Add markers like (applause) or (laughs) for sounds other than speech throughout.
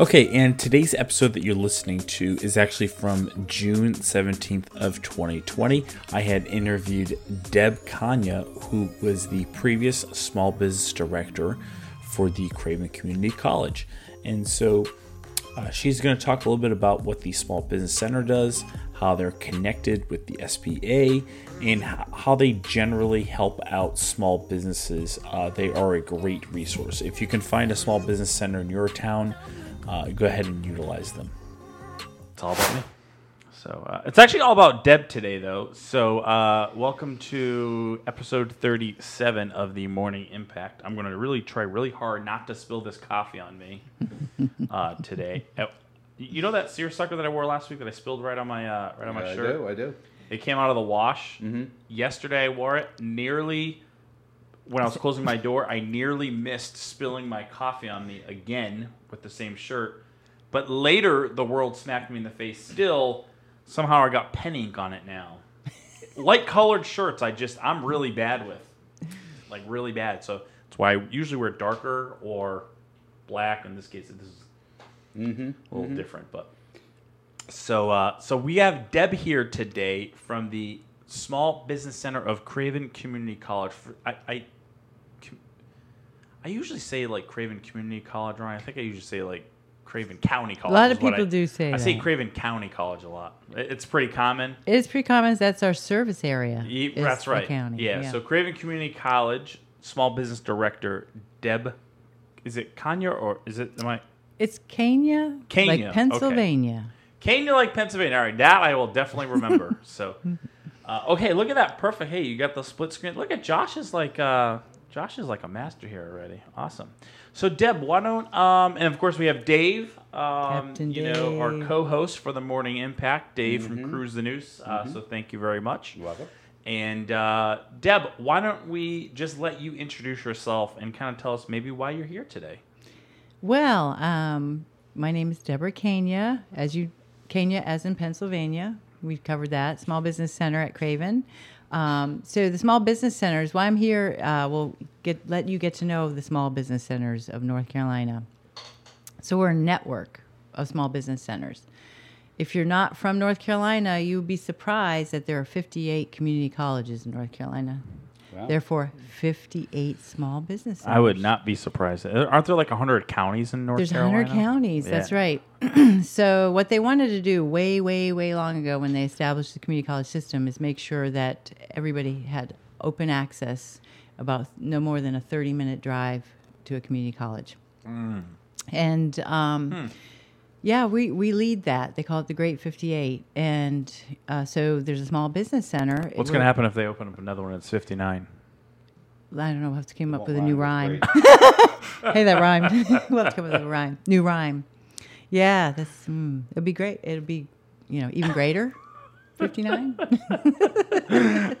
Okay, and today's episode that you're listening to is actually from June 17th of 2020. I had interviewed Deb Kanya, who was the previous small business director for the Craven Community College. And so uh, she's going to talk a little bit about what the Small Business Center does, how they're connected with the SBA, and how they generally help out small businesses. Uh, they are a great resource. If you can find a small business center in your town, uh, go ahead and utilize them. It's all about me. So uh, it's actually all about Deb today, though. So uh, welcome to episode 37 of the Morning Impact. I'm going to really try really hard not to spill this coffee on me (laughs) uh, today. Uh, You know that seersucker that I wore last week that I spilled right on my uh, right on my I shirt. do, I do. It came out of the wash. Yesterday I wore it. Nearly, when I was closing my door, I nearly missed spilling my coffee on me again with the same shirt. But later, the world smacked me in the face. Still, somehow I got pen ink on it now. (laughs) Light colored shirts, I just I'm really bad with, like really bad. So that's why I usually wear darker or black. In this case, this is a little different, but so, uh, so we have Deb here today from the Small Business Center of Craven Community College. I, I, I usually say like Craven Community College, Ryan. I think I usually say like Craven County College. A lot of people I- do say I say. Craven County College a lot. It's pretty common. It is pretty common. That's our service area. That's right. County. Yeah. So Craven Community College Small Business Director Deb. Is it Kanya or is it? Am I? it's Kenya, Kenya, like Pennsylvania. Kenya, like Pennsylvania. All right, that I will definitely remember. so, (laughs) uh, okay, look at that, perfect. Hey, you got the split screen. Look at Josh is like uh, Josh is like a master here already. Awesome. So, Deb, why don't um, and of course we have Dave, um, Captain you know, our co-host for the Morning Impact, Dave from Cruise the Neuse. Uh, So, thank you very much. You're welcome. And uh, Deb, why don't we just let you introduce yourself and kind of tell us maybe why you're here today? Well, um, my name is Deborah Kenya. As you, Kenya, as in Pennsylvania. We've covered that. Small Business Center at Craven. Um, so the small business centers. Why I'm here, uh, will get let you get to know the small business centers of North Carolina. So we're a network of small business centers. If you're not from North Carolina, you would be surprised that there are 58 community colleges in North Carolina. Wow. Therefore, 58 small businesses. I would not be surprised. Aren't there like 100 counties in North There's Carolina? 100 counties. That's right. (clears throat) so what they wanted to do way, way, way long ago when they established the community college system is make sure that everybody had open access about no more than a 30 minute drive to a community college. Mm. And um, Hmm. Yeah, we, we lead that. They call it the Great 58. And uh, so there's a small business center. What's going to happen if they open up another one that's 59? I don't know. We'll have to come up with a new rhyme. (laughs) hey, that rhymed. (laughs) (laughs) we'll have to come up with a rhyme. New rhyme. Yeah, that's mm, it'll be great. It'll be, you know, even greater. Fifty nine.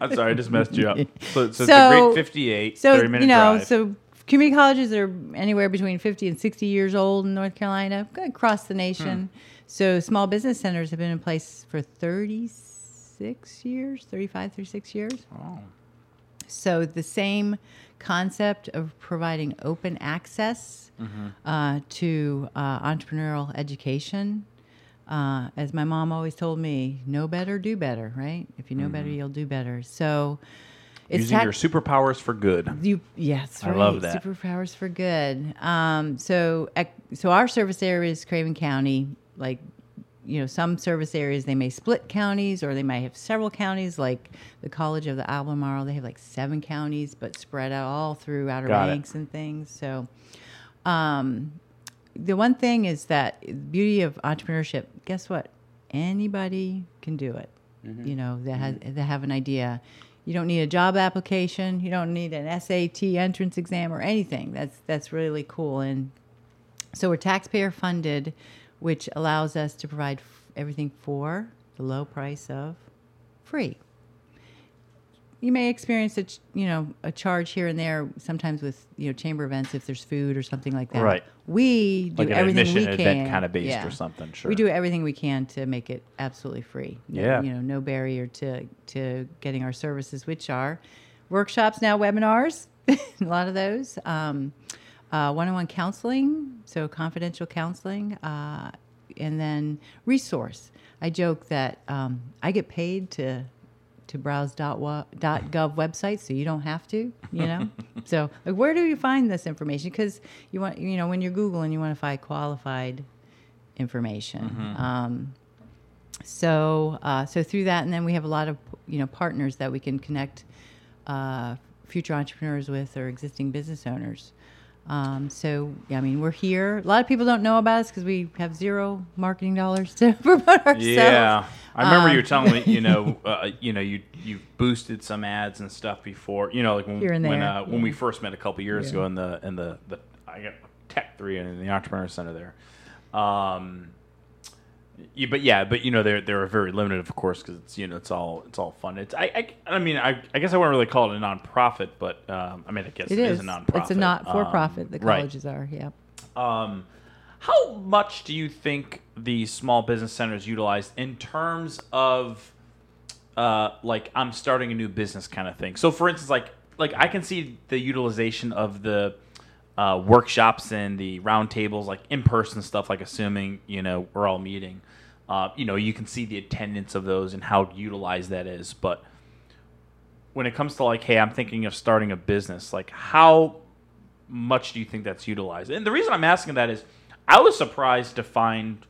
I'm sorry, I just messed you up. So, so, it's So- the Great 58, So 30 minute you know, drive. so community colleges are anywhere between fifty and sixty years old in North Carolina, across the nation. Hmm. So small business centers have been in place for thirty six years, 35, 36 years. oh. So the same concept of providing open access Mm-hmm. uh, to uh, entrepreneurial education. Uh, as my mom always told me, know better, do better, right? If you know better, you'll do better. So it's Mm-hmm. Using your superpowers for good. you yes, I right. love that. Superpowers for good. Um, so so our service area is Craven County. Like you know, some service areas they may split counties or they might have several counties. Like the College of the Albemarle, they have like seven counties, but spread out all through Outer Got it. Banks and things. So um, the one thing is that the beauty of entrepreneurship. Guess what? Anybody can do it. You know that has that have an idea. You don't need a job application. You don't need an SAT entrance exam or anything. That's that's really cool. And so we're taxpayer funded, which allows us to provide f- everything for the low price of free. You may experience a ch- you know a charge here and there sometimes with you know chamber events if there's food or something like that. Right. We do Like everything admission we can. kinda based yeah. or something, sure. We do everything we can to make it absolutely free. No- Yeah. You know, no barrier to to getting our services, which are workshops now, webinars, (laughs) a lot of those. Um, uh, one-on-one counseling, so confidential counseling, uh, and then resource. I joke that um, I get paid to to browse .gov websites, so you don't have to. You know, (laughs) so like, where do you find this information? Because you want, you know, when you're googling, you want to find qualified information. Um, so uh, so through that, and then we have a lot of you know partners that we can connect uh, future entrepreneurs with or existing business owners. Um, so yeah, I mean we're here. A lot of people don't know about us because we have zero marketing dollars (laughs) to promote ourselves. Yeah, I remember Um, you were telling me, you know, (laughs) uh, you know, you you boosted some ads and stuff before, you know, like when when uh, when we first met a couple years Yeah. ago in the in the the I got Tech Three and in the Entrepreneur Center there. Um, but yeah, but you know they're they're very limited, of course, because it's you know it's all it's all fun. It's I I, I mean I, I guess I wouldn't really call it a nonprofit, but um, I mean I guess It is. a nonprofit. It's a not for profit. Um, the right. colleges are. Yeah. Um, how much do you think the small business centers utilize in terms of uh, like I'm starting a new business kind of thing? So, for instance, like like I can see the utilization of the uh, workshops and the roundtables, like in person stuff. Like assuming you know we're all meeting, uh, you know you can see the attendance of those and how utilized that is, but when it comes to like, hey, I'm thinking of starting a business, like how much do you think that's utilized? And the reason I'm asking that is I was surprised to find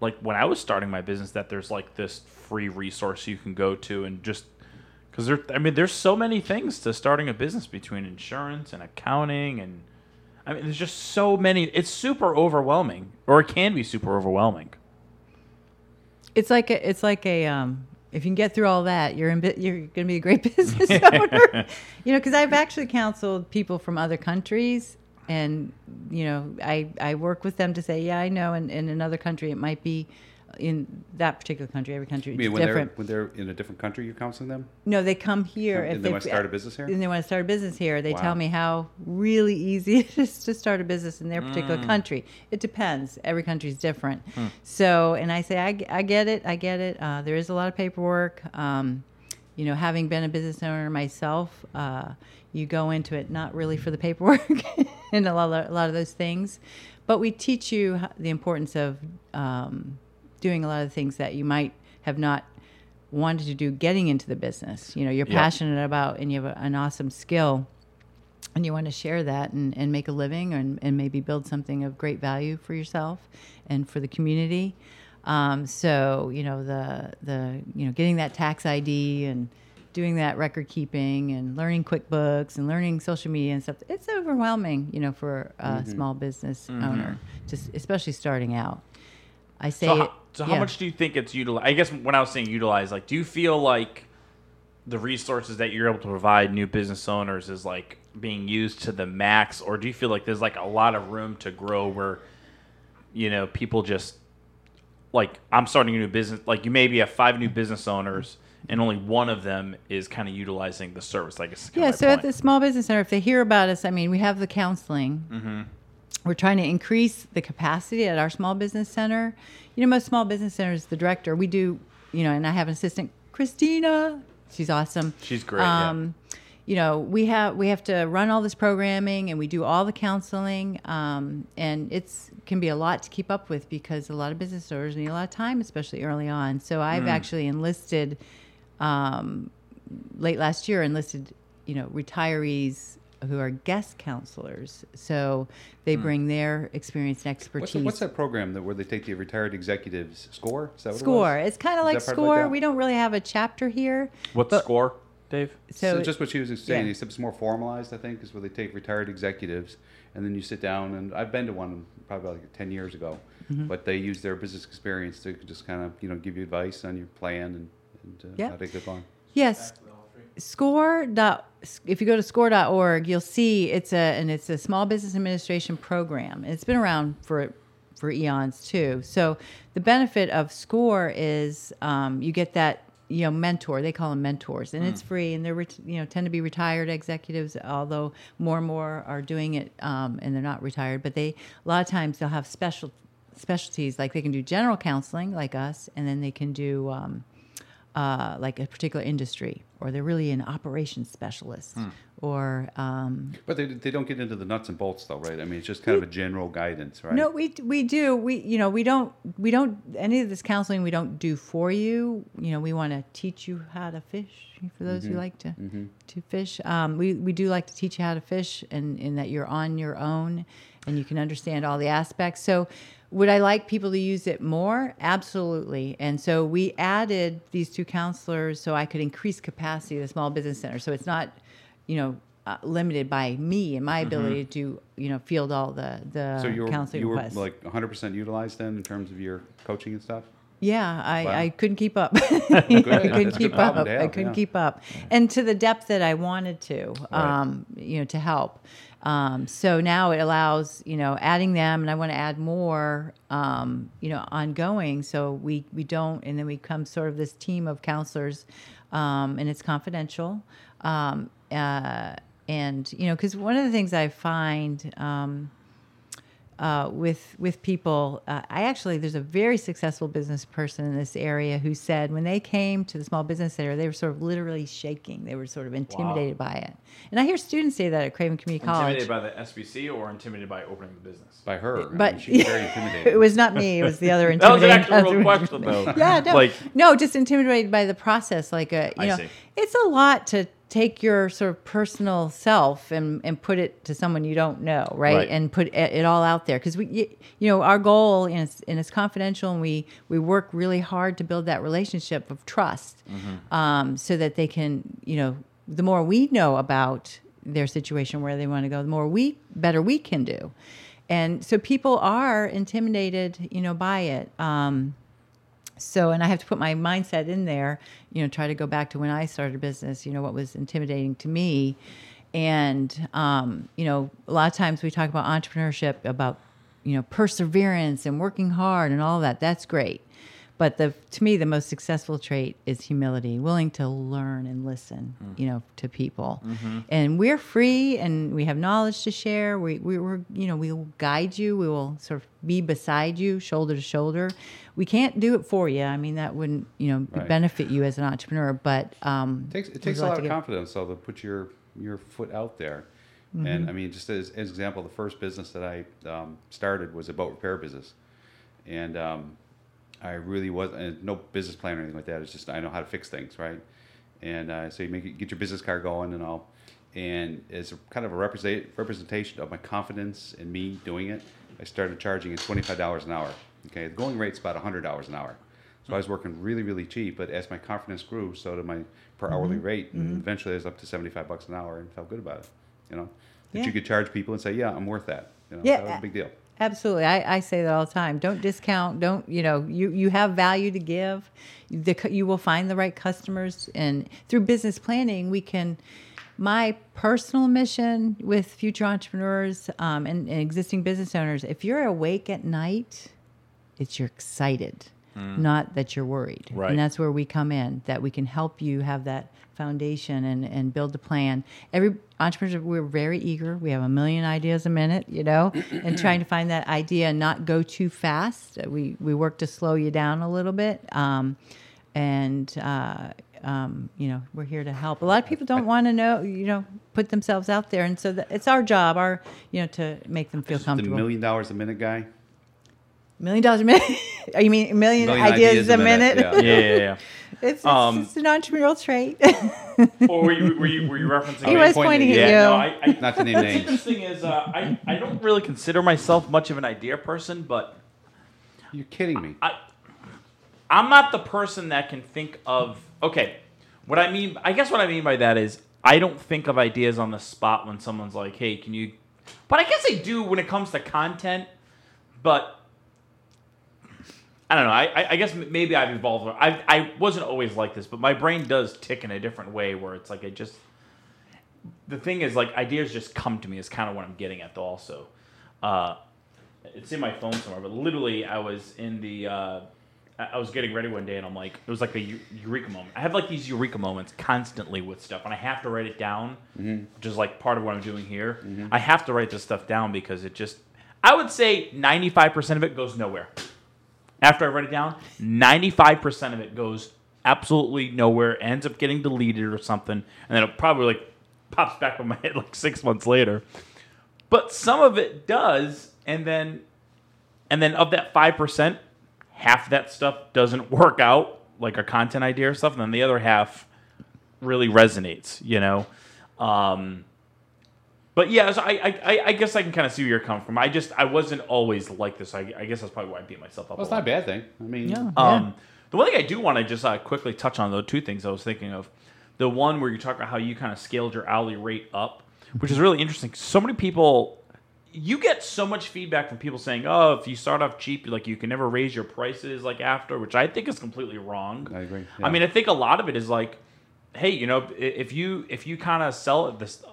like when I was starting my business that there's like this free resource you can go to and just because there I mean there's so many things to starting a business between insurance and accounting and I mean there's just so many it's super overwhelming or it can be super overwhelming. It's like a, it's like a um, if you can get through all that, you're in, you're going to be a great (laughs) business (laughs) owner. you know, because I've actually counseled people from other countries, and you know, I I work with them to say, yeah, I know, in, in another country it might be in that particular country. Every country is mean, when different. they're when they're in a different country, you're counseling them. No, they come here And if they wanna start a business here? And they want to start a business here. They Wow. tell me how really easy (laughs) it is to start a business in their particular country. It depends. Every country is different. So, and I say, I get it. I get it. Uh, there is a lot of paperwork. Um, you know, having been a business owner myself, uh, you go into it not really for the paperwork (laughs) and a lot of, a lot of those things, but we teach you the importance of um, doing a lot of things that you might have not wanted to do getting into the business. You know, you're Yeah. passionate about and you have a, an awesome skill and you want to share that and, and make a living and, and maybe build something of great value for yourself and for the community. Um, so, you know, the, the, you know, getting that tax ID and doing that record keeping and learning QuickBooks and learning social media and stuff, it's overwhelming, you know, for a small business owner, just especially starting out. I say, So, it- how, so how yeah. much do you think it's utilized? I guess when I was saying utilize, like, do you feel like the resources that you're able to provide new business owners is like being used to the max, or do you feel like there's like a lot of room to grow where, you know, people just like I'm starting a new business, like you maybe have five new business owners. And only one of them is kind of utilizing the service. I guess. Yeah, so at the small business center, if they hear about us, I mean, we have the counseling. Mm-hmm. We're trying to increase the capacity at our small business center. You know, most small business centers, the director, we do, you know, and I have an assistant, Christina. She's awesome. She's great, yeah. Um, You know, we have we have to run all this programming and we do all the counseling, um, and it's can be a lot to keep up with because a lot of business owners need a lot of time, especially early on. So I've Mm. actually enlisted um, late last year enlisted, you know, retirees who are guest counselors. So they bring their experience and Hmm. What's, expertise. the- what's that program that where they take the retired executives score? Is that what Score. It was? It's kind of like that part like Score. we don't really have a chapter here. What's but- score, Dave? So, So, just what she was saying, yeah. except it's more formalized. I think is where they take retired executives, and then you sit down. And I've been to one probably like ten years ago, Mm-hmm. but they use their business experience to just kind of you know give you advice on your plan and, and uh, Yeah. how to get along. yes, score dot if you go to score.org you'll see it's a and it's a small business administration program. It's been around for for eons too. So the benefit of score is um, you get that you know mentor. They call them mentors. And it's free and they're you know tend to be retired executives although more and more are doing it um, and they're not retired. But they a lot of times they'll have special specialties. Like they can do general counseling like us and then they can do um, uh, like a particular industry, or they're really an operations specialist, or um, But they, they don't get into the nuts and bolts though, right? I mean, it's just kind of a general guidance, right? No, we we do. We you know we don't we don't any of this counseling we don't do for you. You know we want to teach you how to fish. For those who like to to fish, um, we we do like to teach you how to fish, and in that you're on your own, and you can understand all the aspects. So. Would I like people to use it more? Absolutely. And so we added these two counselors so I could increase capacity of the small business center. So it's not, you know, uh, limited by me and my ability to, you know, field all the the So you were, counseling you were requests. like 100% utilized then in terms of your coaching and stuff? Yeah, I, Wow. I couldn't keep up. (laughs) I couldn't That's keep up. to I couldn't yeah. keep up, and to the depth that I wanted to, Right. um, you know, to help. Um, so now it allows, you know, adding them, and I want to add more, um, you know, ongoing. So we we don't, and then we come sort of this team of counselors, um, and it's confidential. Um, uh, and you know, because one of the things I find. Uh, with with people. Uh, I actually there's a very successful business person in this area who said when they came to the small business center, they were sort of literally shaking. They were sort of intimidated by it. And I hear students say that at Craven Community College. Intimidated by the SBC or intimidated by opening the business? By her. I But mean, she's very (laughs) intimidating. it was not me. It was the other (laughs) That was an actual real question, though. (laughs) Yeah, no, Like, no, just intimidated by the process. Like a, you I know, see. it's a lot to take your sort of personal self and, and put it to someone you don't know, right? Right. And put it, it all out there because we, you, know, our goal and it's, and it's confidential, and we we work really hard to build that relationship of trust, Mm-hmm. um, so that they can, you know, the more we know about their situation where they want to go, the more we better we can do. And so people are intimidated, you know, by it. Um, so, and I have to put my mindset in there, you know, try to go back to when I started a business, you know, what was intimidating to me. And, um, you know, a lot of times we talk about entrepreneurship, about, you know, perseverance and working hard and all that. That's great. But the, to me, the most successful trait is humility, willing to learn and listen, you know, to people. And we're free and we have knowledge to share. We, we, we're, you know, we will guide you. We will sort of be beside you, shoulder to shoulder. We can't do it for you. I mean, that wouldn't, you know, Right. benefit you as an entrepreneur. But um, It takes, it takes a lot of confidence, though, to put your your foot out there. Mm-hmm. And I mean, just as, as example, the first business that I um, started was a boat repair business, and um, I really was and no business plan or anything like that. It's just I know how to fix things, right? And uh, so you make it, get your business card going and all. And as a, kind of a represent, representation of my confidence in me doing it, I started charging at twenty five dollars an hour. Okay, the going rate's about hundred dollars an hour. So I was working really, really cheap, but as my confidence grew, so did my per hourly Mm-hmm. rate, and eventually I was up to seventy-five bucks an hour, and felt good about it. You know, that Yeah. you could charge people and say, "Yeah, I'm worth that." You know, Yeah, that was a big deal. Absolutely. I, I say that all the time. Don't discount. Don't, you know, you, you have value to give. The, you will find the right customers. And through business planning, we can, my personal mission with future entrepreneurs um, and, and existing business owners, if you're awake at night, it's you're excited, not that you're worried. Right. And that's where we come in, that we can help you have that foundation and, and build a plan. Every entrepreneurs, we're very eager. We have a million ideas a minute, you know, and (clears throat) trying to find that idea and not go too fast. We, we work to slow you down a little bit. Um, and, uh, um, you know, we're here to help. A lot of people don't want to know, you know, put themselves out there. And so that, it's our job, our, you know, to make them feel The comfortable. million dollars a minute guy. Million dollars a minute? Oh, (laughs) you mean a million, Million ideas, ideas a a minute, minute? Yeah, yeah, yeah. (laughs) it's, it's, Um, it's an entrepreneurial trait. (laughs) or were you, were you, were you referencing? he mean, was pointing pointing at at yeah, you. no, I, I, Not to name what's names. interesting is uh, I, I don't really consider myself much of an idea person, but You're kidding me. I, I'm not the person that can think of. Okay, what I mean, I guess what I mean by that is I don't think of ideas on the spot when someone's like, "Hey, can you?" But I guess I do when it comes to content. But I don't know. I, I, I guess maybe I've evolved. I I wasn't always like this, but my brain does tick in a different way where it's like I just. The thing is, like ideas just come to me. Is kind of what I'm getting at, though. Also, uh, it's in my phone somewhere, but literally, I was in the. Uh, I I was getting ready one day, and I'm like, it was like a eureka moment. I have like these eureka moments constantly with stuff, and I have to write it down, which is like part of what I'm doing here. I have to write this stuff down because it just. I would say 95% of it goes nowhere. After I write it down, 95% of it goes absolutely nowhere, ends up getting deleted or something, and then it probably like pops back on my head (laughs) like six months later. But some of it does, and then and then of that five percent, half that stuff doesn't work out, like a content idea or stuff, and then the other half really resonates, you know. Um, but yeah, so I, I I guess I can kind of see where you're coming from. I just I wasn't always like this. I, I guess that's probably why I beat myself up. Well, it's a not lot. a bad thing. I mean, Yeah. Um, the one thing I do want to just uh, quickly touch on, though, two things I was thinking of. The one where you talk about how you kind of scaled your hourly rate up, which is really interesting. So many people, you get so much feedback from people saying, "Oh, if you start off cheap, like you can never raise your prices like after," which I think is completely wrong. I agree, I mean, I think a lot of it is like, hey, you know, if you if you kind of sell it this,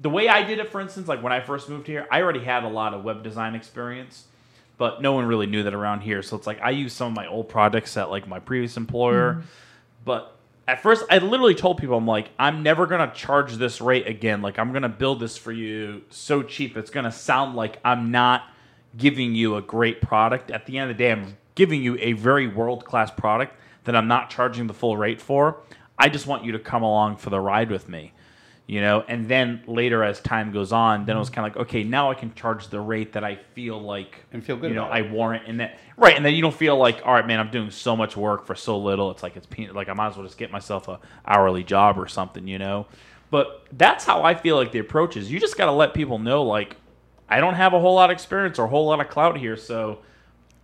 the way I did it, for instance, like when I first moved here, I already had a lot of web design experience but no one really knew that around here. So it's like I used some of my old projects at like my previous employer, mm-hmm. but at first I literally told people I'm like I'm never gonna charge this rate again. Like I'm gonna build this for you so cheap it's gonna sound like I'm not giving you a great product. At the end of the day, I'm giving you a very world class product that I'm not charging the full rate for. I just want you to come along for the ride with me you know? And then later as time goes on then it was kind of like okay now i can charge the rate that i feel like And feel good you know i warrant and that. Right and then you don't feel like all right man i'm doing so much work for so little it's like it's like i might as well just get myself a hourly job or something you know? But that's how i feel like the approach is. You just got to let people know like i don't have a whole lot of experience or a whole lot of clout here so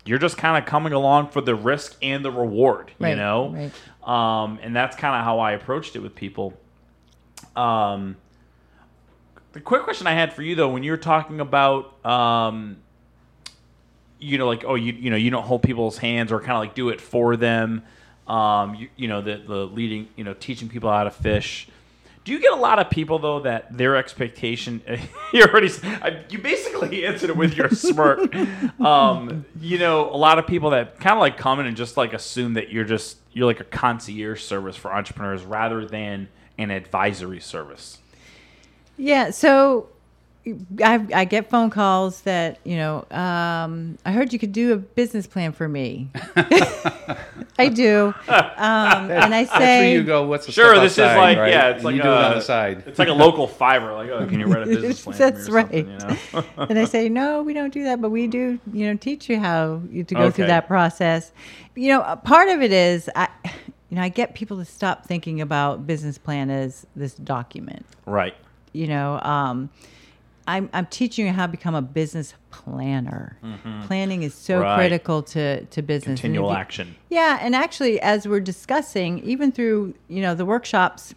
you're just kind of coming along for the risk and the reward you know? right. um, and that's kind of how i approached it with people um, the quick question I had for you though, when you were talking about, um, you know, like oh, you you know, you don't hold people's hands or kind of like do it for them. Um, you, you know, the the leading, you know, teaching people how to fish. Do you get a lot of people though that their expectation? (laughs) you already, you basically (laughs) answered it with your smirk. (laughs) Um, you know, a lot of people that kind of like come in and just like assume that you're just you're like a concierge service for entrepreneurs rather than an advisory service. Yeah, so I, I get phone calls that you know. Um, I heard you could do a business plan for me. (laughs) I do, um, and I That's where say, you go. What's the Sure, stuff this is like right? yeah, it's And like you do it on a- the side. It's like a local Fiverr. Like, oh, can you write a business (laughs) plan? That's for me or right. you know? (laughs) and I say, no, we don't do that, but we do, you know, teach you how you to go Okay. through that process. You know, a part of it is I, you know, I get people to stop thinking about business plan as this document. right. you know um, I'm, I'm teaching you how to become a business planner planning is so Mm-hmm. Right. critical to, to business Continual you- action. yeah and actually as we're discussing even through you know the workshops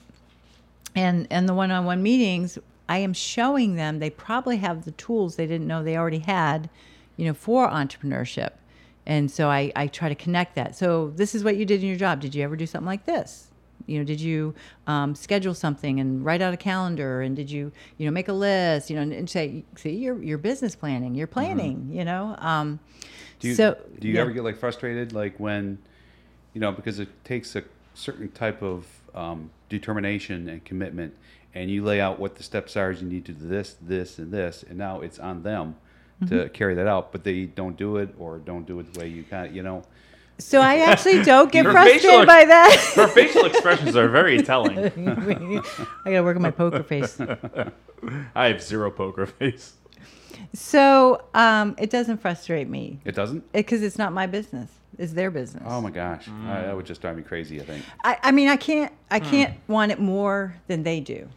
and and the one-on-one meetings i am showing them they probably have the tools they didn't know they already had you know for entrepreneurship and so i i try to connect that. So this is what you did in your job. Did you ever do something like this? You know did you um, schedule something and write out a calendar and did you you know make a list you know and, and say see you're, you're business planning you're planning you know? Um, Do you, so do you yeah. ever get like frustrated, like when, you know, because it takes a certain type of um, determination and commitment, and you lay out what the steps are. You need to do this, this, and this, and now it's on them Mm-hmm. to carry that out. But they don't do it, or don't do it the way you kind of, you know. So I actually don't get frustrated ex- by that. Her facial expressions are very telling. (laughs) I gotta work on my poker face. (laughs) I have zero poker face. So um, it doesn't frustrate me It doesn't. because it's not my business; it's their business. Oh my gosh, I, that would just drive me crazy. I think. I, I mean, I can't, I can't want it more than they do.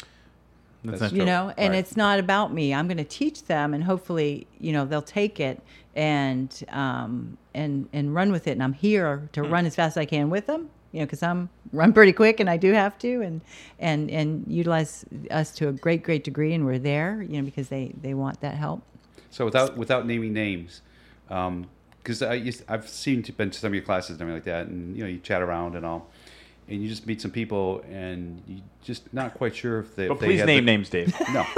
That's You true. know, and Right. it's not about me. I'm going to teach them, and hopefully, you know, they'll take it and um, and and run with it. And I'm here to run as fast as I can with them. You know, because I'm run pretty quick, and I do have to, and and and utilize us to a great, great degree, and we're there. You know, because they they want that help. So without without naming names, because I used, I've seen to been to some of your classes and everything like that, and you know you chat around and all, and you just meet some people and you just not quite sure if they. But if they please have name the- names, Dave. No, (laughs)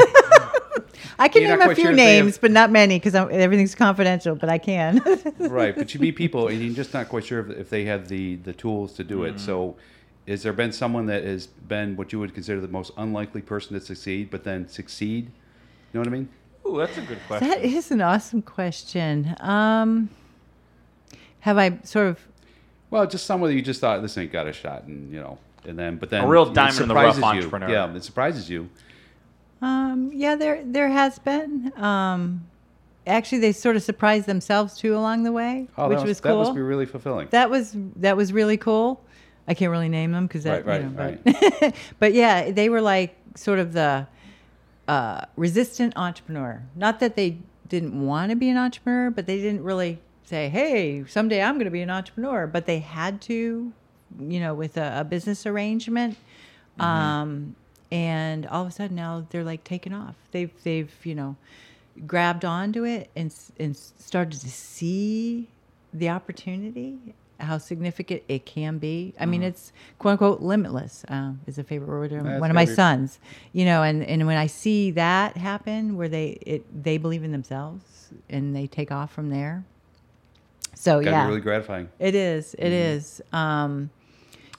I can You're name a few sure if they have- names, but not many because everything's confidential. But I can. (laughs) right. But you meet people and you're just not quite sure if, if they have the the tools to do it. So, has there been someone that has been what you would consider the most unlikely person to succeed, but then succeed? You know what I mean? Ooh, that's a good question. That is an awesome question. Um, have I sort of Well, just someone that you just thought this ain't got a shot, and you know, and then but then A real diamond in the rough surprises you. entrepreneur. Yeah, it surprises you. Um, yeah, there there has been. Um, actually, they sort of surprised themselves too along the way, Oh, which that, was, cool. that must be really fulfilling. that was that was really cool. I can't really name them because that, Right, you know, right, but, (laughs) but yeah, they were like sort of the uh, resistant entrepreneur. Not that they didn't want to be an entrepreneur, but they didn't really say, "Hey, someday I'm going to be an entrepreneur." But they had to, you know, with a, a business arrangement. Mm-hmm. Um, and all of a sudden now they're like taking off. They've they've you know grabbed onto it and and started to see the opportunity, how significant it can be. I Mm-hmm. mean, it's quote unquote limitless. Um, is a favorite word of That's one of my be- sons. You know, and and when I see that happen, where they it they believe in themselves and they take off from there. So Gotta yeah, be really gratifying. it is. It Mm-hmm. is. Um,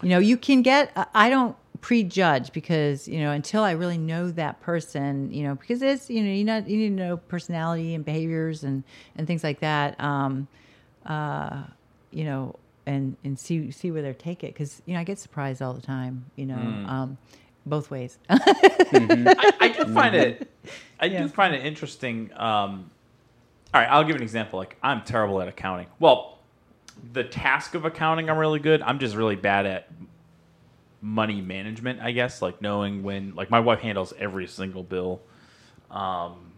you know, you can get. I- I don't prejudge because you know until I really know that person. You know, because it's you know you not you need to know personality and behaviors and and things like that. Um, uh, you know, and and see see where they take it because you know I get surprised all the time. You know, Mm. um, both ways. (laughs) I, I do find it. I Yeah. do find it interesting. Um, all right, I'll give an example. Like I'm terrible at accounting. Well, the task of accounting, I'm really good. I'm just really bad at money management. I guess like knowing when. Like my wife handles every single bill. Um,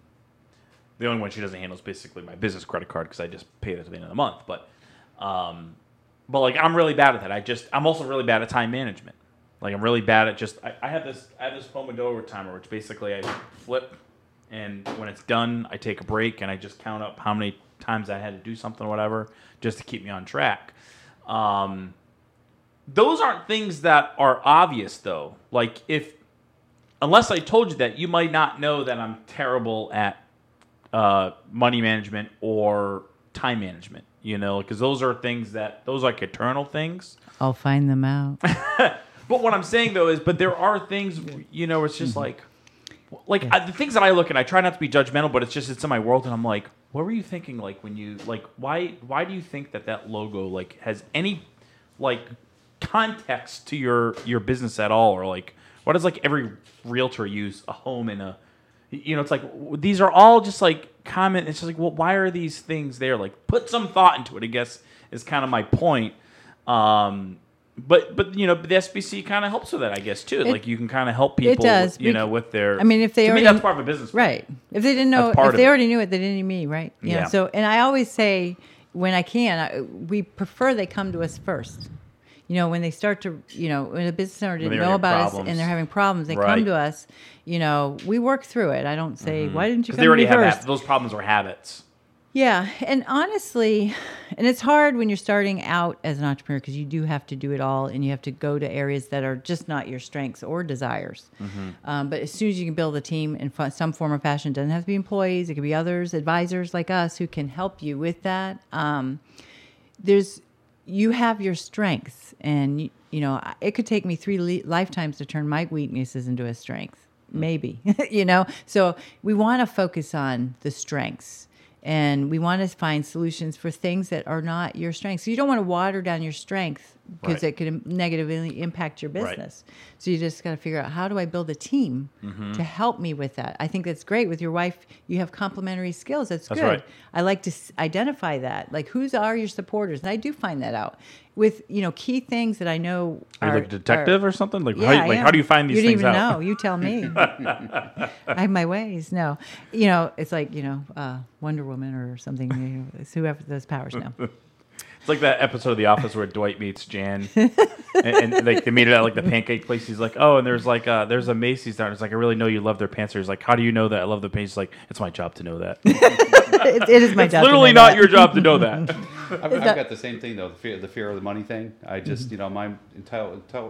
the only one she doesn't handle is basically my business credit card because I just pay it at the end of the month. But, um, but like I'm really bad at that. I just I'm also really bad at time management. Like I'm really bad at just I, I have this I have this Pomodoro timer which basically I flip and when it's done I take a break and I just count up how many times I had to do something or whatever just to keep me on track. Um, those aren't things that are obvious though. Like if unless I told you that you might not know that I'm terrible at uh, money management or time management. You know, because those are things that those are like eternal things. I'll find them out. (laughs) But what I'm saying though is, but there are things, you know, it's just like, like I, the things that I look at. I try not to be judgmental, but it's just it's in my world, and I'm like, what were you thinking? Like when you like, why why do you think that that logo like has any like context to your your business at all, or like why does like every realtor use a home in a you know, it's like these are all just like comment. It's just like, well, why are these things there? Like, put some thought into it. I guess is kind of my point. Um, but but you know, the SBC kind of helps with that, I guess too. like you can kind of help people, it does, you bec- know, with their. I mean, if they to me, that's part of a business, Right. If they didn't know, if they it. already knew it, they didn't need me, right? You know, Yeah. So, and I always say, when I can, I, we prefer they come to us first. You know, when they start to, you know, when a business owner didn't know about us and they're having problems, they Right. Mm-hmm. come to us. You know, we work through it. I don't say, why didn't you Because they already to me have those problems or habits. Yeah, and honestly, and it's hard when you're starting out as an entrepreneur because you do have to do it all, and you have to go to areas that are just not your strengths or desires. Um, but as soon as you can build a team in some form or fashion, it doesn't have to be employees; it could be others, advisors like us, who can help you with that. Um, there's you have your strengths, and you, you know it could take me three li- lifetimes to turn my weaknesses into a strength maybe (laughs) you know so we want to focus on the strengths and we want to find solutions for things that are not your strengths. So you don't want to water down your strength because Right. it could negatively impact your business so you just got to figure out how do i build a team Mm-hmm. to help me with that i think that's great with your wife you have complementary skills that's, That's good right. I like to s- identify that. Like, who's are your supporters? And I do find that out with you know key things that I know. Are you like a detective or something? Like, Yeah, how, like how do you find these you didn't even out? know. You tell me. (laughs) I have my ways. No, you know, it's like you know, uh, Wonder Woman or something. You know, it's whoever those powers now. (laughs) It's like that episode of The Office where Dwight meets Jan, (laughs) and, and like they meet at like the pancake place. He's like, "Oh, and there's like uh, there's a Macy's down." It's like, "I really know you love their pants." He's like, "How do you know that I love the pants?" He's like, "It's my job to know that." (laughs) it, it is my it's job. to literally know not that. your job to know that. (laughs) I've, I've got the same thing though. The fear, the fear of the money thing. I just, you know, my entire entire,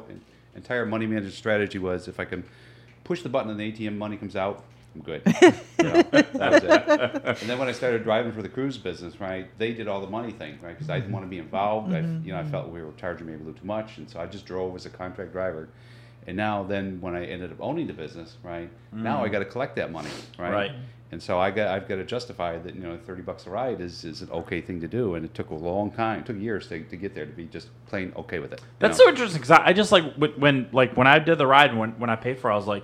entire money management strategy was if I can push the button and the ATM money comes out, I'm good. (laughs) You know, that was it. And then when I started driving for the cruise business, right, they did all the money thing, right, because I didn't mm-hmm. want to be involved. I, mm-hmm. you know, I felt we were charging maybe a little too much, and so I just drove as a contract driver. And now then when I ended up owning the business, right? Now I mm. got to collect that money, right? Right. And so I got I've got to justify that you know thirty bucks a ride is, is an okay thing to do, and it took a long time, it took years to, to get there to be just plain okay with it. That's know? so interesting. 'cause I, I just like when, when like when I did the ride and when when I paid for, it, I was like,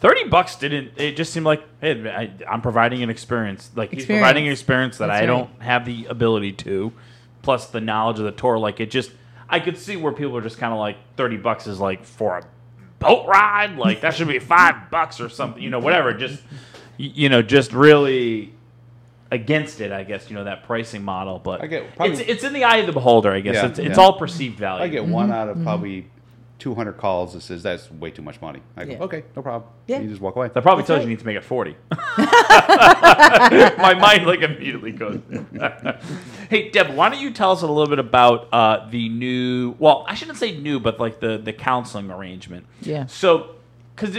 thirty bucks didn't. It just seemed like, hey, I, I'm providing an experience. Like he's providing an experience that That's I right. don't have the ability to, plus the knowledge of the tour. Like it just, I could see where people are just kind of like thirty bucks is like for a boat ride. Like that should be (laughs) five bucks or something. You know, whatever. Just you know, just really against it, I guess. You know that pricing model, but I get- probably- it's it's in the eye of the beholder. I guess Yeah, it's it's yeah. all perceived value. I get one mm-hmm. out of mm-hmm. probably two hundred calls that says that's way too much money. I go, Yeah. okay, no problem. Yeah. You just walk away. That probably That's tells right. you need to make it 40. (laughs) (laughs) My mind like immediately goes. (laughs) hey, Deb, why don't you tell us a little bit about uh, the new, well, I shouldn't say new, but like the, the counseling arrangement. Yeah. So, because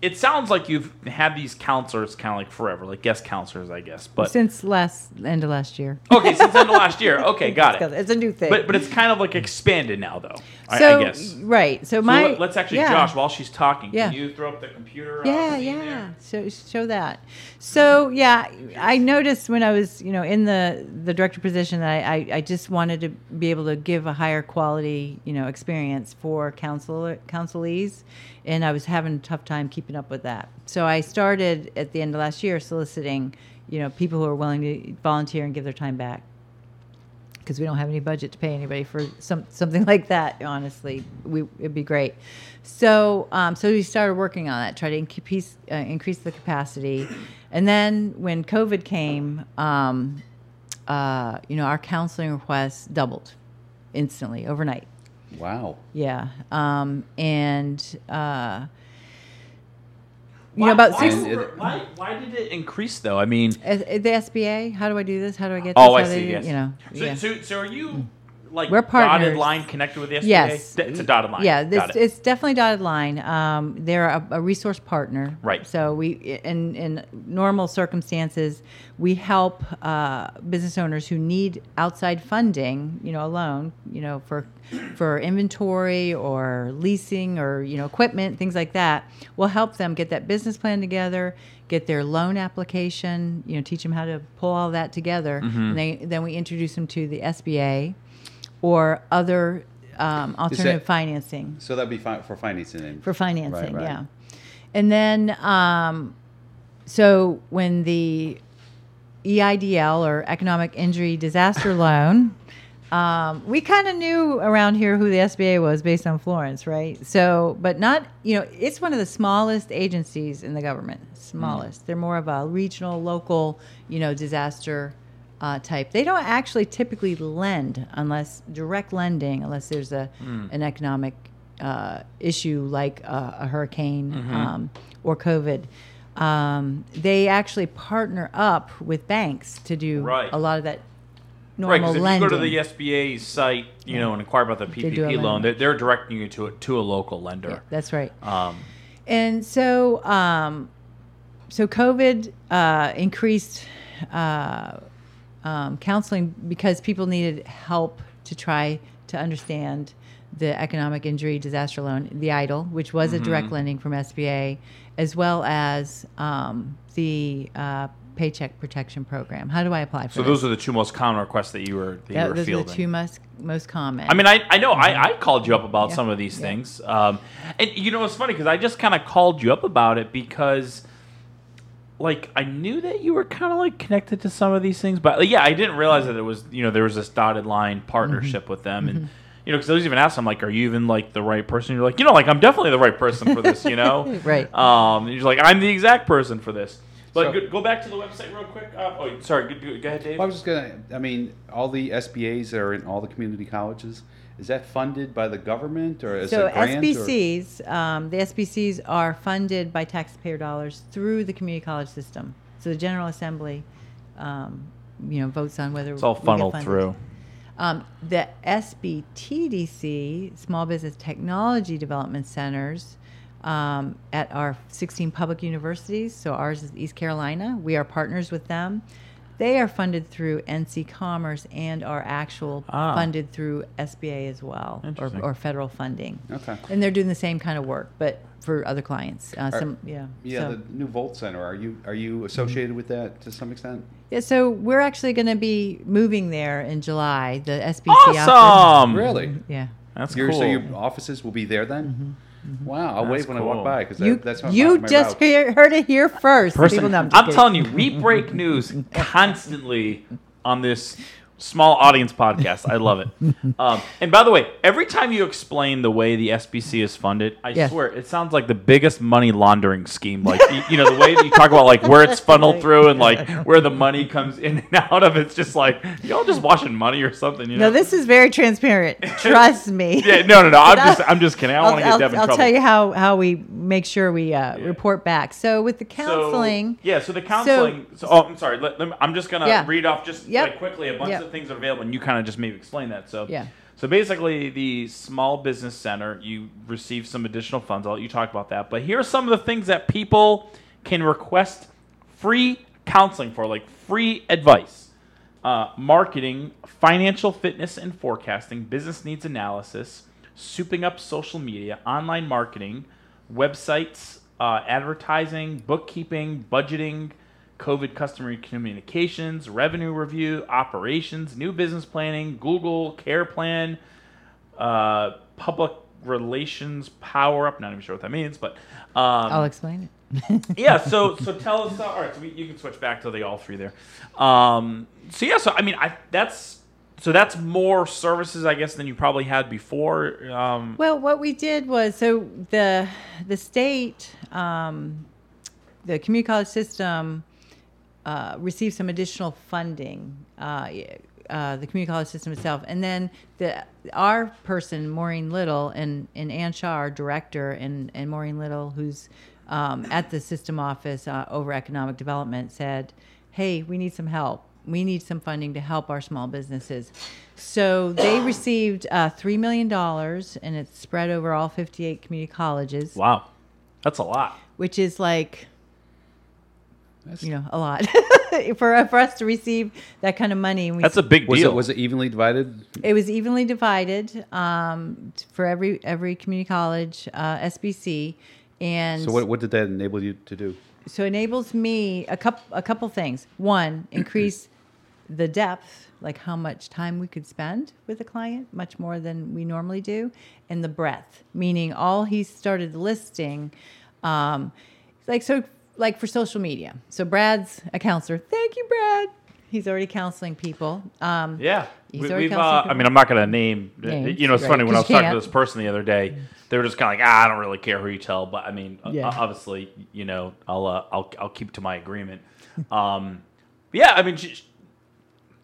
it, sounds like you've had these counselors kind of like forever, like guest counselors, I guess. But Since last end of last year. okay, since end of last year. (laughs) Okay, got it. It's a new thing. But but it's kind of like expanded now, though. I, so I guess. right. So So my let, us actually, yeah. Josh, while she's talking, Yeah. can you throw up the computer? Yeah, yeah. So show that. So yeah, I noticed when I was, you know, in the the director position that I, I, I just wanted to be able to give a higher quality, you know, experience for counsel counselees, and I was having a tough time keeping up with that. So I started at the end of last year soliciting, you know, people who are willing to volunteer and give their time back because we don't have any budget to pay anybody for some something (laughs) like that. Honestly, we it'd be great. So um, so we started working on that, try to increase uh, increase the capacity, and then when COVID came, um, uh, you know, our counseling requests doubled instantly overnight. Wow. Yeah, um, and uh, you Why, know about why, six. Why, why, why did it increase though? I mean, the SBA. How do I do this? How do I get? oh, this? I How do see. do- Yes. You know. So, yeah. so, so are you like We're dotted partners. line connected with the SBA? Yes, it's a dotted line. Yeah, it's, it. it's definitely dotted line. Um, they're a, a resource partner, Right. So we, in in normal circumstances, we help uh, business owners who need outside funding, you know, a loan, you know, for for inventory or leasing or you know equipment, things like that. We'll help them get that business plan together, get their loan application, you know, teach them how to pull all that together, Mm-hmm. and they, then we introduce them to the SBA or other um, alternative financing So that'd be fine for financing. And, for financing, right. yeah. And then, um, so when the EIDL or Economic Injury Disaster (laughs) Loan, um, we kind of knew around here who the SBA was based on Florence, right? So, but not, you know, it's one of the smallest agencies in the government, smallest. They're more of a regional, local, you know, disaster uh, type. They don't actually typically lend unless direct lending, unless there's a an economic uh, issue like uh, a hurricane um, or COVID. Um, they actually partner up with banks to do Right. a lot of that normal Right, because if lending. you go to the SBA site, you know, and inquire about the They a PPP loan, loan. they're, they're directing you to a, to a local lender. Yeah, that's right. Um, And so, um, so COVID uh, increased uh, um, counseling because people needed help to try to understand the economic injury disaster loan, the EIDL, which was a direct lending from SBA, as well as um, the uh, Paycheck Protection Program. How do I apply for so this? those are the two most common requests that you were that you were those are fielding. the two most most common. I mean, I, I know I, I called you up about Yeah. some of these Yeah. things, um, and you know it's funny because I just kind of called you up about it because, like, I knew that you were kind of like connected to some of these things, but yeah, I didn't realize that it was you know there was this dotted line partnership Mm-hmm. with them, and you know because I was even asked, I'm like, are you even like the right person? You're like, you know, like I'm definitely the right person for this, you know, (laughs) Right. Um, and you're like, I'm the exact person for this. But So- go, go back to the website real quick. Uh, oh, sorry. Go, go ahead, Dave. Well, I was just gonna. I mean, all the SBAs that are in all the community colleges. Is that funded by the government or is so it a grant? or- SBCs, um, the SBCs are funded by taxpayer dollars through the community college system. So the General Assembly, um, you know, votes on whether It's all we get funneled through. Um, the SBTDC, Small Business Technology Development Centers, um, at our 16 public universities. So ours is East Carolina. We are partners with them. They are funded through NC Commerce and are actual Ah. funded through SBA as well, or, or federal funding. Okay. And they're doing the same kind of work, but for other clients. Uh, Are- some, yeah. Yeah, so, the new Volt Center. Are you are you associated with that to some extent? yeah, so we're actually going to be moving there in July. The SBC office. Awesome. Really? Yeah. That's Your, cool. So your offices will be there then? Mm-hmm. Wow! I'll That's wave when I cool. walk by because You, that's my, you my just route. hear, heard it here first. Person, People know I'm I'm, kidding. telling you, we break (laughs) news constantly on this small audience podcast. I love it. (laughs) Um, and by the way, every time you explain the way the SBC is funded, I Yes. swear it sounds like the biggest money laundering scheme. Like you, you know, the way that you talk about like where it's (laughs) funneled through and like where the money comes in and out of. It's just like y'all just washing money or something. You know? No, this is very transparent. (laughs) Trust me. Yeah, no, no, no. I'm just, I'm just kidding. I I'll, want to get I'll- Deb in I'll trouble. tell you how, how we make sure we uh, report back. So with the So- counseling, yeah. So the counseling. So, oh, I'm sorry. Let, let me- I'm just gonna Yeah. read off just Yep. like quickly a bunch Yep. of things that are available, and you kind of just maybe explain that. So Yeah. So basically, the small business center, you receive some additional funds. I'll let you talk about that. But here are some of the things that people can request free counseling for, like free advice. Uh, marketing, financial fitness and forecasting, business needs analysis, souping up social media, online marketing, websites, uh, advertising, bookkeeping, budgeting, COVID customer communications, revenue review, operations, new business planning, Google Care Plan, uh, public relations power up. Not even sure what that means, but um, I'll explain it. (laughs) yeah. So (laughs) so tell us. Uh, all right. So we, you can switch back to the all three there. Um, so yeah. So I mean, I that's so that's more services, I guess, than you probably had before. Um, Well, what we did was so the the state, um, the community college system, uh, received some additional funding. Uh, uh, the community college system itself, and then the our person Maureen Little and and Ann Shaw, our director, and and Maureen Little, who's um, at the system office uh, over economic development, said, "Hey, we need some help. We need some funding to help our small businesses." So they received uh, three million dollars, and it's spread over all fifty-eight community colleges, wow, that's a lot. which is like That's- you know a lot (laughs) for for us to receive that kind of money. we That's a big was deal. it was it evenly divided? it was evenly divided um, for every every community college uh, SBC, and So what what did that enable you to do? so it enables me a couple a couple things. One, (clears throat) increase the depth, like how much time we could spend with a client, much more than we normally do, and the breadth, meaning all he started listing, um, like so, like for social media. So Brad's a counselor. Thank you, Brad. He's already counseling people. Um, Yeah. He's We, already have counseling uh, I mean, I'm not going to name. Names, you know, it's right, funny when I was talking to this person the other day. They were just kind of like, ah, I don't really care who you tell, but I mean, uh, Yeah. obviously, you know, I'll uh, I'll I'll keep to my agreement. (laughs) Um, yeah, I mean, she,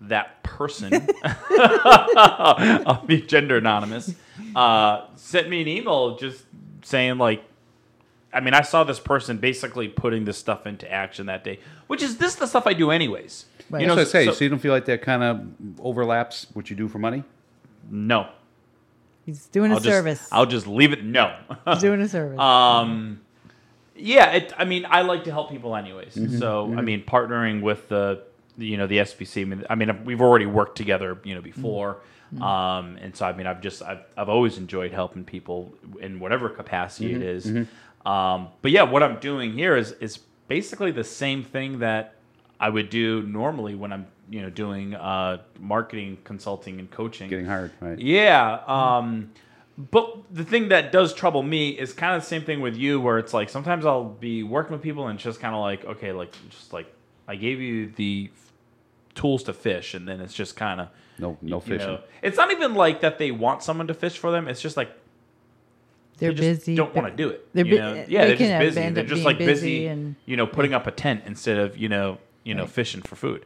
that person, (laughs) (laughs) I'll be gender anonymous, uh, sent me an email just saying like, I mean, I saw this person basically putting this stuff into action that day, which is this the stuff I do anyways. Right. You That's know, what I say. so- So, you don't feel like that kind of overlaps what you do for money? no, he's doing a I'll service. Just, I'll just leave it. No. he's doing a service. (laughs) um, yeah. It, I mean, I like to help people anyways. Mm-hmm. So I mean, partnering with the, the, you know, the SBC. I mean, I mean, we've already worked together, you know, before. Mm-hmm. Um, and so I mean, I've just I've, I've always enjoyed helping people in whatever capacity Mm-hmm. it is. Um, but yeah, what I'm doing here is is basically the same thing that I would do normally when I'm you know doing uh, marketing consulting and coaching. Getting hired, right? Yeah. Um, but the thing that does trouble me is kind of the same thing with you, where it's like sometimes I'll be working with people and it's just kind of like, okay, like just like I gave you the tools to fish, and then it's just kind of No, no fishing. it's not even like that they want someone to fish for them. It's just like they're they just busy. Don't want to do it. They're you know? they Yeah, they're just busy. They're just like busy, busy and- you know, putting up a tent instead of you know, you know, fishing for food.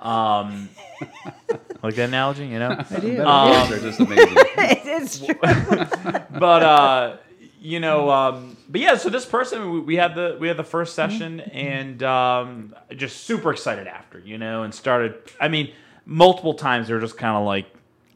Um, (laughs) like that analogy, you know. I do. Um, They're just amazing. (laughs) it's true. (laughs) but uh you know um but yeah so this person we, we had the we had the first session and um just super excited after you know and started i mean multiple times they were just kind of like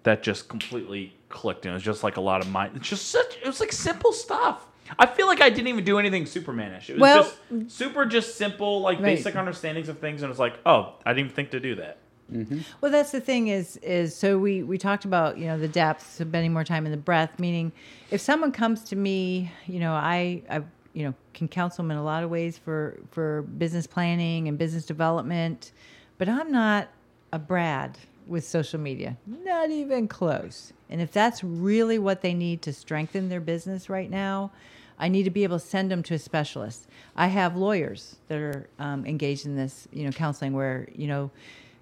that just completely clicked and it was just like a lot of mind it's just such it was like simple stuff I feel like I didn't even do anything Supermanish. It was Well- just super, just simple, like Right. basic understandings of things, and it's like, oh, I didn't even think to do that. Mm-hmm. Well, that's the thing is is so we we talked about you know the depth, spending more time in the breath. Meaning, if someone comes to me, you know, I I you know can counsel them in a lot of ways for for business planning and business development, but I'm not a Brad with social media, not even close. And if that's really what they need to strengthen their business right now, I need to be able to send them to a specialist. I have lawyers that are um, engaged in this, you know, counseling where, you know,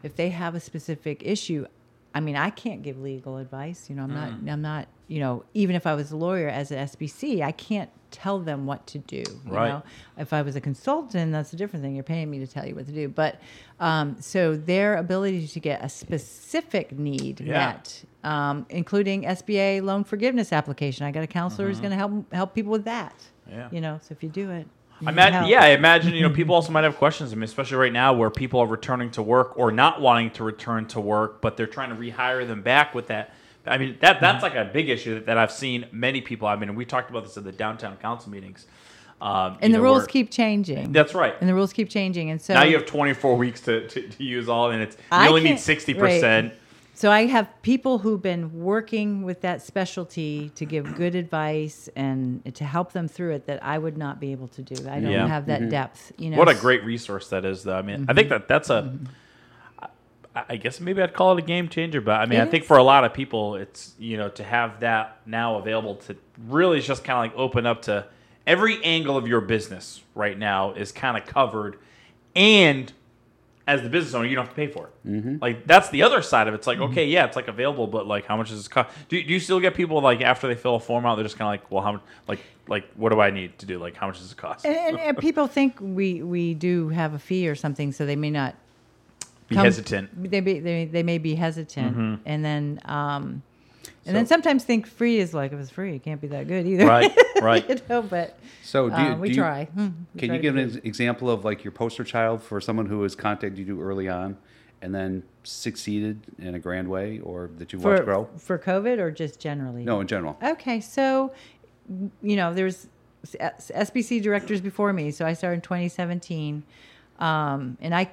if they have a specific issue, I mean, I can't give legal advice. You know, I'm not, I'm not, you know, even if I was a lawyer as an SBC, I can't tell them what to do. You Right. know, if I was a consultant, that's a different thing. You're paying me to tell you what to do. But um, so their ability to get a specific need Yeah. met, um, including SBA loan forgiveness application. I got a counselor who's going to help help people with that. Yeah. You know, so if you do it, I imagine, yeah, I imagine you know people (laughs) also might have questions. I mean, especially right now where people are returning to work or not wanting to return to work, but they're trying to rehire them back with that. I mean, that that's mm-hmm. like a big issue that, that I've seen many people. I mean, we talked about this at the downtown council meetings. Um, And the know, rules keep changing. That's right. And the rules keep changing. And so now you have 24 weeks to, to, to use all, and it's you I only need 60 percent. So I have people who've been working with that specialty to give good advice and to help them through it that I would not be able to do. I don't Yeah. have that mm-hmm. depth. You know, What a great resource that is, though. I mean, I think mm-hmm. that that's a. I I guess maybe I'd call it a game changer, but I mean, It I think is. for a lot of people, it's you know to have that now available to really just kind of like open up to every angle of your business right now is kind of covered, and as the business owner, you don't have to pay for it. Mm-hmm. Like that's the other side of it. It's like okay, yeah, it's like available, but like how much does this cost? Do, do you still get people like after they fill a form out, they're just kind of like, well, how much? Like like what do I need to do? Like how much does it cost? and, and, and people think we we do have a fee or something, so they may not Be come- hesitant. They be, they they may be hesitant, Mm-hmm. and then um, and then sometimes think free is like if it's free, it can't be that good either. Right, (laughs) right. you know, but So do you, uh, we do you- try. Hmm, we Can try you give an ex- example of like your poster child for someone who has contacted you early on and then succeeded in a grand way or that you watched for grow? for COVID or just generally? No, in general. Okay, so you know, there's S- SBC directors before me. So I started in 2017, um, and I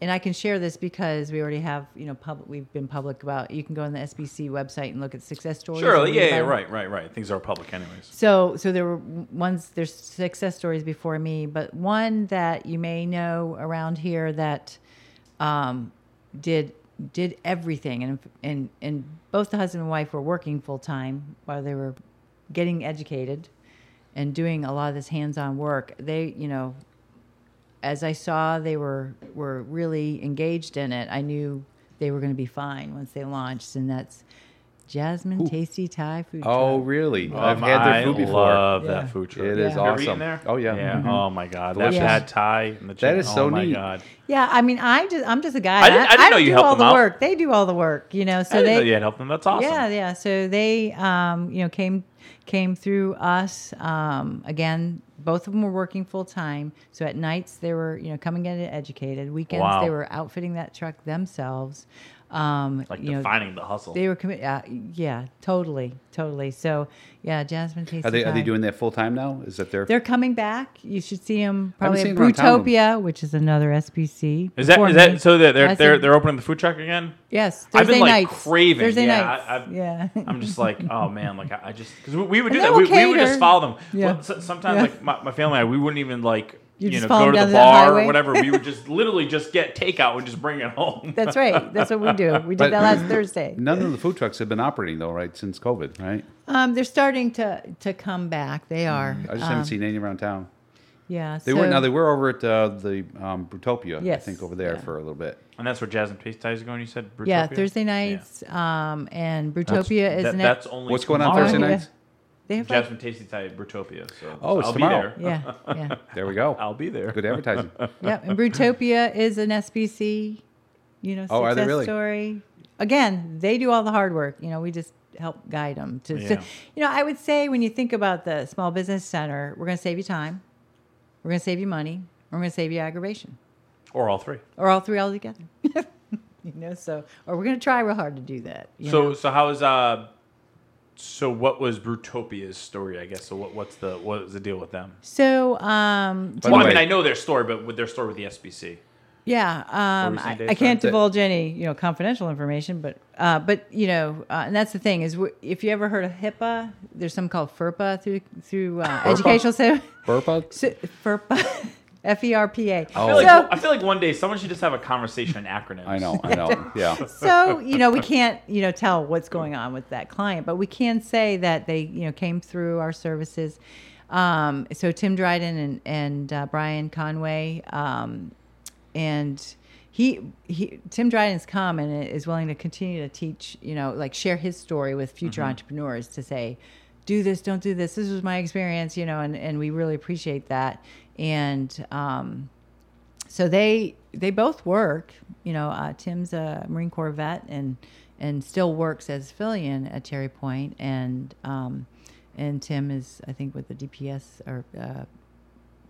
and I can share this because we already have you know public. We've been public about. You can go on the SBC website and look at success stories. Sure, yeah, yeah, right, right, right. Things are public, anyways. So, so there were ones. There's success stories before me, but one that you may know around here that um, did did everything, and and and both the husband and wife were working full time while they were getting educated and doing a lot of this hands-on work. They, you know, as I saw they were were really engaged in it, I knew they were going to be fine once they launched, and that's Jasmine Tasty Thai Food. Oh, Truck. really? Um, I've had their I food before. I love Yeah. that food truck. It Yeah. is Have You ever eaten awesome. there? Oh yeah. Yeah. Mhm. Oh my god, that Delicious. pad thai and the That chicken. is so oh my neat. god. Yeah, I mean, I just I'm just a guy. I didn't- I didn't know you do helped all them the out. work. They do all the work, you know. So I didn't know they you had helped them. That's awesome. Yeah, yeah. So they, um, you know, came came through us. Um, again, both of them were working full time. So at nights they were, you know, coming in and educated. Weekends Wow. they were outfitting that truck themselves. Um, Like you know, defining the hustle. they were committed. Uh, yeah, totally, totally. So yeah, Jasmine Tasty Are they are they doing that full time now? Is that their They're coming back. You should see them probably at seen them around town. Brutopia, which is another SBC. is that before is me. that so that they're they're they're opening the food truck again? Yes, I've Thursday been like nights. craving. Thursday yeah, nights. I, I've, (laughs) yeah. I'm just like, oh man, like I, I just because we, we would do And that. We, we would just follow them. Yeah. Well, so- sometimes Yeah. like my, my family, I, we wouldn't even like You you, just know go to the down the bar highway? or whatever. We would (laughs) just literally just get takeout and just bring it home. That's right. That's what we do. We did But- that last Thursday. none of the food trucks have been operating though, right? Since COVID, right? Um, they're starting to to come back. They are. I just Um, haven't seen any around town. Yeah. They so, were now they were over at uh, the um, Brutopia, I think, over there yeah. for a little bit. and that's where Jasmine Tasty Thai's is going. You said Brutopia. Yeah, Brutopia? Thursday Yeah. nights. Um, and That's- Brutopia is that- an that's only What's going on tomorrow. Thursday yeah. nights? They have like, Jasmine Tasty Thai Brutopia. So, Oh, so it's I'll tomorrow. be there. yeah, (laughs) yeah, There we go. I'll be there. Good advertising. (laughs) yeah. And Brutopia is an SBC. You know, Oh, are success they really? story. Again, they do all the hard work. You know, we just help guide them to. to- you know, I would say when you think about the small business center, we're going to save you time. We're going to save you money. We're going to save you aggravation. Or all three. or all three all together. (laughs) you know, so or we're gonna try real hard to do that. you So know. so how is uh So what was Brutopia's story? I guess. So what, what's the what is the deal with them? So, um, By the Well, I mean, I know their story, but with their story with the SBC. Yeah, um, were you saying, I, I can't Sorry. divulge any you know confidential information, but uh, but you know, uh, and that's the thing is w- if you ever heard of HIPAA, there's something called FERPA through through uh, educational (laughs) so, Burpa? so FERPA, F E R P A. I feel, Oh. like, I feel like one day someone should just have a conversation in acronyms. I know, I know. (laughs) Yeah. so you know we can't you know tell what's going on with that client, but we can say that they you know came through our services. Um, so Tim Dryden and and uh, Brian Conway, um, and he he Tim Dryden's come and is willing to continue to teach you know like share his story with future entrepreneurs to say do this don't do this this was my experience you know and and we really appreciate that and um, so they they both work. You know, uh, Tim's a Marine Corps vet and and still works as civilian at Cherry Point, and um, and Tim is I think with the DPS or uh,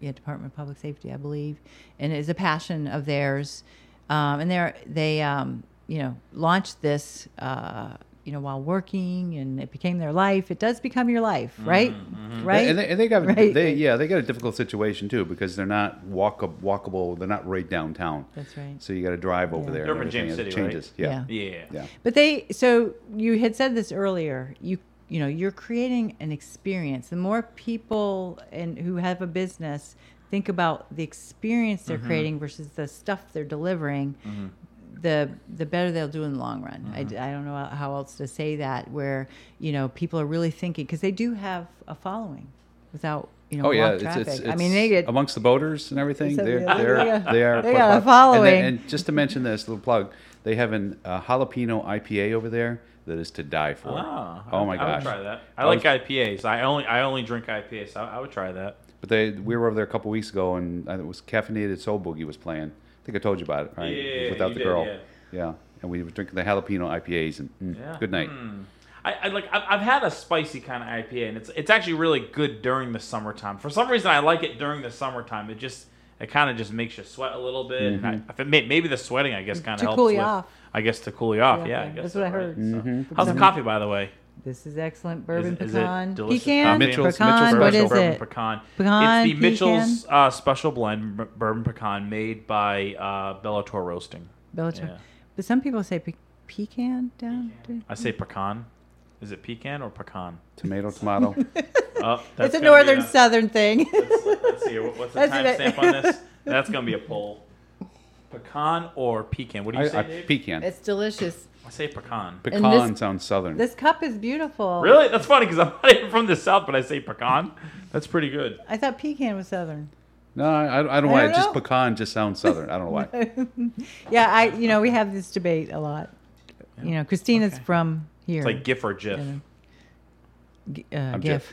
yeah Department of Public Safety, I believe, and is a passion of theirs. Um, and they're they um, you know launched this. Uh, you know, while working, and it became their life. It does become your life, mm-hmm, right? Mm-hmm. Right. And they, and they got Right. they yeah they got a difficult situation too because they're not walk walkable. They're not right downtown. That's right. So you got to drive over Yeah. there. They're and from James everything. City, right? changes. Yeah. Yeah. Yeah. But they so you had said this earlier. You you know you're creating an experience. The more people and who have a business think about the experience they're mm-hmm. creating versus the stuff they're delivering, the the better they'll do in the long run. I, I don't know how else to say that. Where you know people are really thinking because they do have a following without you know Oh yeah, it's, it's, it's I mean they get amongst the boaters and everything. So, they're yeah, they're they got- they are they got a pop- And, following. then- and just to mention this little plug, they have an uh, jalapeno IPA over there that is to die for. Ah, oh I- my I gosh! would try that. I, I like was- IPAs. I only I only drink IPAs. So I, I would try that. But they we were over there a couple weeks ago and it was caffeinated soul boogie was playing. I think I told you about it, right? Yeah, Without the did, girl. yeah. Yeah. And we were drinking the jalapeno IPAs and mm, Yeah. good night. Hmm. I, I like. I've, I've had a spicy kind of IPA, and it's it's actually really good during the summertime. For some reason, I like it during the summertime. It just it kind of just makes you sweat a little bit. And I, may, maybe the sweating, I guess, kind of To helps cool you with- off. I guess to cool you off. Yeah, I Yeah, guess that's what I so, right? heard. So- Mm-hmm. How's the coffee, by the way? This is excellent bourbon is it pecan delicious pecan coffee? Mitchell's- pecan. Mitchell's what Special bourbon it? Pecan. Pecan, It's the Mitchell's uh, special blend bourbon pecan made by uh, Bellator Roasting. Bellator. Yeah. But some people say pe- pecan down. there. I say pecan. Is it pecan or pecan? Tomato, tomato. (laughs) Oh, that's It's a northern a- southern thing. Let's, let's see. What's the (laughs) That's it. timestamp on this? That's gonna be a poll. Pecan or pecan? What do you I, say, I, Dave? pecan. it's delicious. I say pecan. Pecan this- sounds southern. This cup is beautiful. Really? That's funny because I'm not (laughs) even from the south, but I say pecan. That's pretty good. I thought pecan was southern. no, I, I don't know I why. don't just know. pecan just sounds southern. I don't know why. (laughs) Yeah, I you know we have this debate a lot. You know, Christina's Okay. from here. It's like GIF or GIF. you know. G- uh, I'm GIF.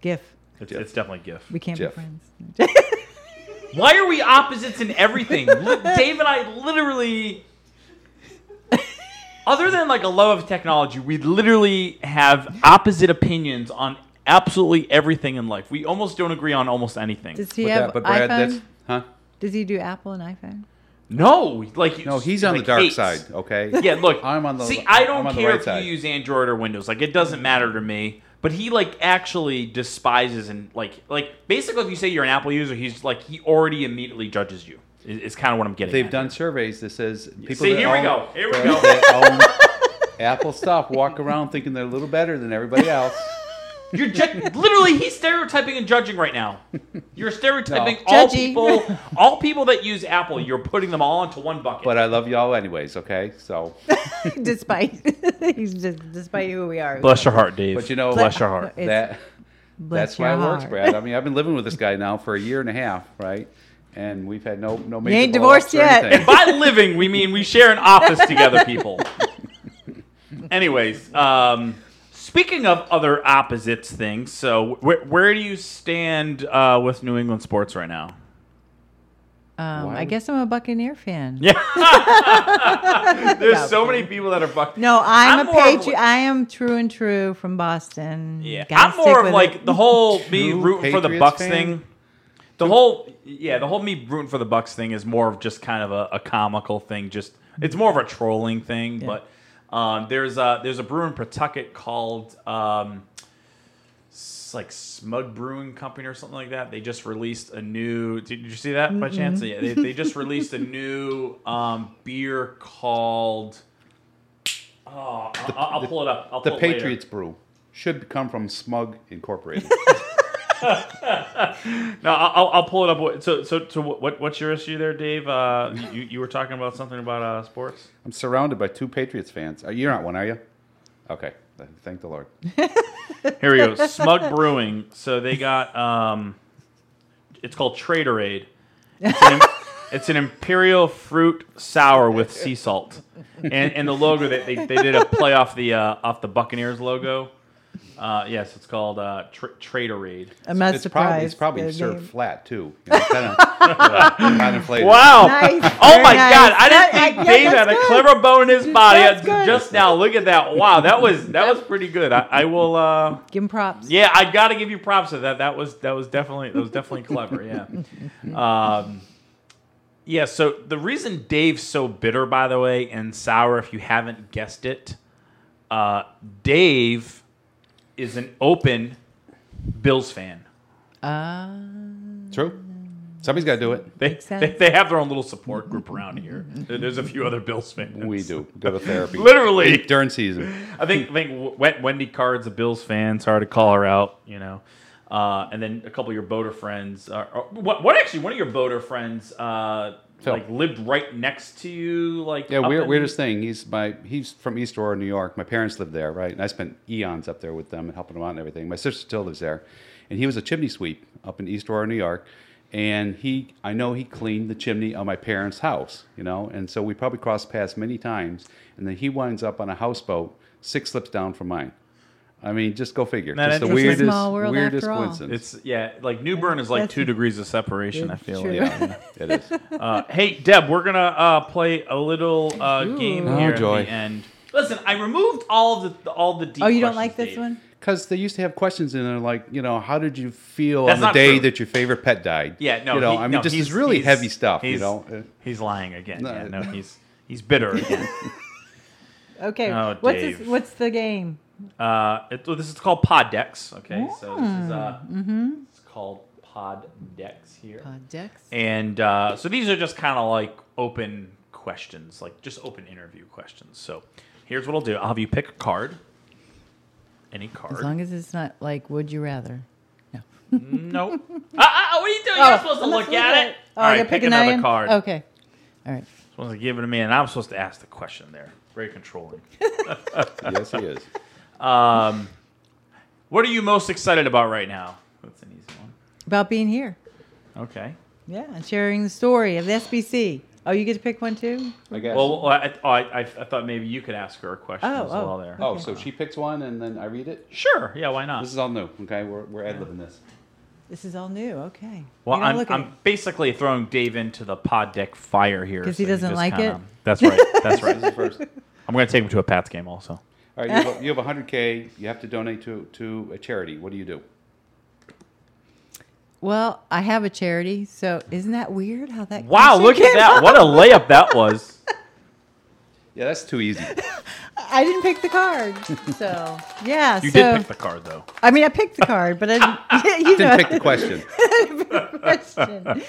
GIF. It's, it's definitely GIF. We can't Jeff. be friends. (laughs) Why are we opposites in everything? Li- Dave and I literally, other than like a love of technology, we literally have opposite opinions on absolutely everything in life. We almost don't agree on almost anything. Does he But, have that, but Brad, iPhone? that's huh? Does he do Apple and iPhone? No, like No, he's on the like dark hates. side. Okay. (laughs) Yeah, look. I'm on the- See, I don't I'm on the care right if side. you use Android or Windows. Like, it doesn't matter to me. But he like actually despises and like like basically, if you say you're an Apple user, he's like he already immediately judges you. Is, is kind of what I'm getting. They've at done here. surveys that says people See, that here we go. Here we go. Apple stuff walk around thinking they're a little better than everybody else. (laughs) You're ju- literally he's stereotyping and judging right now. You're stereotyping No. all Judgy. people. (laughs) All people that use Apple, you're putting them all into one bucket. But I love y'all anyways. Okay, so (laughs) despite he's just despite who we are. bless your heart, Dave. but you know bless your heart. That Bless that's why it works. Brad. I mean, I've been living with this guy now for a year and a half, right? And we've had no no major ain't divorced yet. anything. By living, we mean we share an office together, people. (laughs) Anyways, um, speaking of other opposites things, so where, where do you stand uh, with New England sports right now? Um, I guess I'm a Buccaneer fan. Yeah, (laughs) there's so many people that are buck. No, I'm, I'm a patriot. like- I am true and true from Boston. Yeah, Gotta I'm more of like it. the whole me True rooting for the Patriots Bucks fan? thing. The whole yeah, the whole me rooting for the Bucks thing is more of just kind of a, a comical thing. Just it's more of a trolling thing, but Um, there's a there's a brewer in Pawtucket called um, like Smug Brewing Company or something like that. They just released a new. Did you see that by chance? Yeah, they, they just released a new um, beer called. Oh, I'll, I'll, I'll pull it up. I'll The pull it later. Patriots brew should come from Smug Incorporated. (laughs) No, I'll, I'll pull it up. So, so, so, what, what's your issue there, Dave? Uh, you, you were talking about something about uh, sports. I'm surrounded by two Patriots fans. Uh, You're not one, are you? Okay. Thank the Lord. (laughs) Here we go. Smug Brewing. So they got um, it's called Traderade. It's an, (laughs) it's an imperial fruit sour with sea salt, and and the logo they, they, they did a play off the uh, off the Buccaneers logo. Uh, yes, it's called uh, tra- Traderade. I'm not it's surprised. probably it's probably served name. flat too. You know, kind of kind of. Wow! Nice, Oh very my nice. God! I didn't That- think yeah, Dave had that's a clever bone in his body That's good. just now. Look at that! Wow, that was that was (laughs) pretty good. I, I will. Uh, Give him props. Yeah, I got to give you props to that. That was that was definitely that was definitely clever. Yeah. (laughs) Um, yeah. So the reason Dave's so bitter, by the way, and sour, if you haven't guessed it, uh, Dave is an open Bills fan. Uh, True. Somebody's got to do it. They, they they have their own little support group around here. There's a few other Bills fans. We do. Go to therapy. (laughs) Literally. during season. I think I think Wendy Card's a Bills fan. Sorry to call her out, you know. Uh, and then a couple of your boater friends. Are, are- what, what actually? One of your boater friends, uh, Phil. like lived right next to you. Like Yeah, weird, weirdest thing. He's my he's from East Aurora, New York. My parents lived there, right? And I spent eons up there with them and helping them out and everything. My sister still lives there, and he was a chimney sweep up in East Aurora, New York. And he, I know he cleaned the chimney on my parents' house, you know. And so we probably crossed paths many times. And then he winds up on a houseboat six slips down from mine. I mean, just go figure. Isn't that just the interesting? weirdest, Small world weirdest after all. coincidence. It's yeah, like New Bern is like That's- two degrees of separation. I feel True. like. yeah, it is. (laughs) Uh, hey, Deb, we're gonna uh, play a little uh, game Oh, here at joy. the end. Listen, I removed all of the all the deep. oh, you don't questions, like this Dave. one? Because they used to have questions in there like, you know, how did you feel That's on the not day true. that your favorite pet died? Yeah, no. You know, he- I mean, no, just he's- this really he's- heavy stuff, you he's- know. Uh, He's lying again. No. yeah, no, he's he's bitter again. (laughs) Okay. Oh, what's Dave. this, what's the game? Uh, it, this is called Pod Decks. Okay, so this is uh, Mm-hmm. it's called Pod Decks here, Pod Dex. and uh, so these are just kind of like open questions, like just open interview questions. So here's what I'll do: I'll have you pick a card, any card. As long as it's not like would you rather. No. (laughs) no, uh, uh, what are you doing? You're supposed to I'm look at to- it. Oh, All I right, pick another item? card. Okay. All right. Supposed to give it to me, and I'm supposed to ask the question there. Very controlling. (laughs) yes, he is. Um, what are you most excited about right now? That's an easy one. About being here. Okay. Yeah, and sharing the story of the SBC. Oh, you get to pick one too? I guess. Well, well, I, oh, I, I, I thought maybe you could ask her a question Oh, as oh. well there. oh, so she picks one and then I read it? Sure. Yeah, why not? This is all new, okay? We're, we're ad libbing this. This is all new. Okay. well, I'm, I'm basically throwing Dave into the pod deck fire here. 'Cause he doesn't just like kinda- it? That's right. That's (laughs) right. This is first. I'm going to take him to a Pats game also. All right, you have, you have 100K. You have to donate to, to a charity. What do you do? Well, I have a charity, so isn't that weird how that Wow, question look at that. up? What a layup that was. (laughs) Yeah, that's too easy. I didn't pick the card. So, yeah. You so, did pick the card, though. I mean, I picked the card, but I didn't, (laughs) you know, (laughs) Didn't pick the question. question.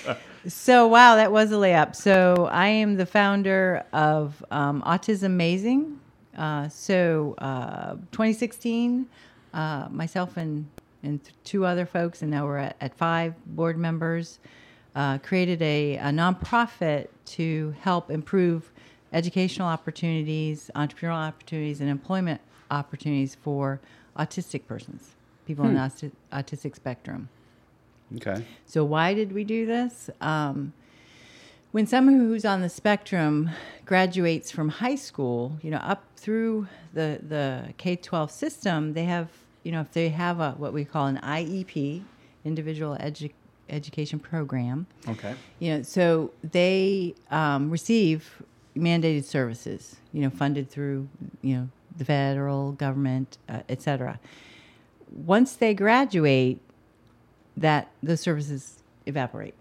So, wow, that was a layup. So, I am the founder of um, Autism Amazing. Uh, so, uh, 2016, uh, myself and, and two other folks, and now we're at, at five board members, uh, created a, a nonprofit to help improve educational opportunities, entrepreneurial opportunities, and employment opportunities for autistic persons, people on the auti- autistic spectrum. Okay. So why did we do this? Um, when someone who's on the spectrum graduates from high school, you know, up through the the K twelve system, they have, you know, if they have a what we call an IEP, individual edu- education program, Okay. you know, so they um, receive mandated services, you know, funded through, you know, the federal government, uh, et cetera. Once they graduate, that those services evaporate.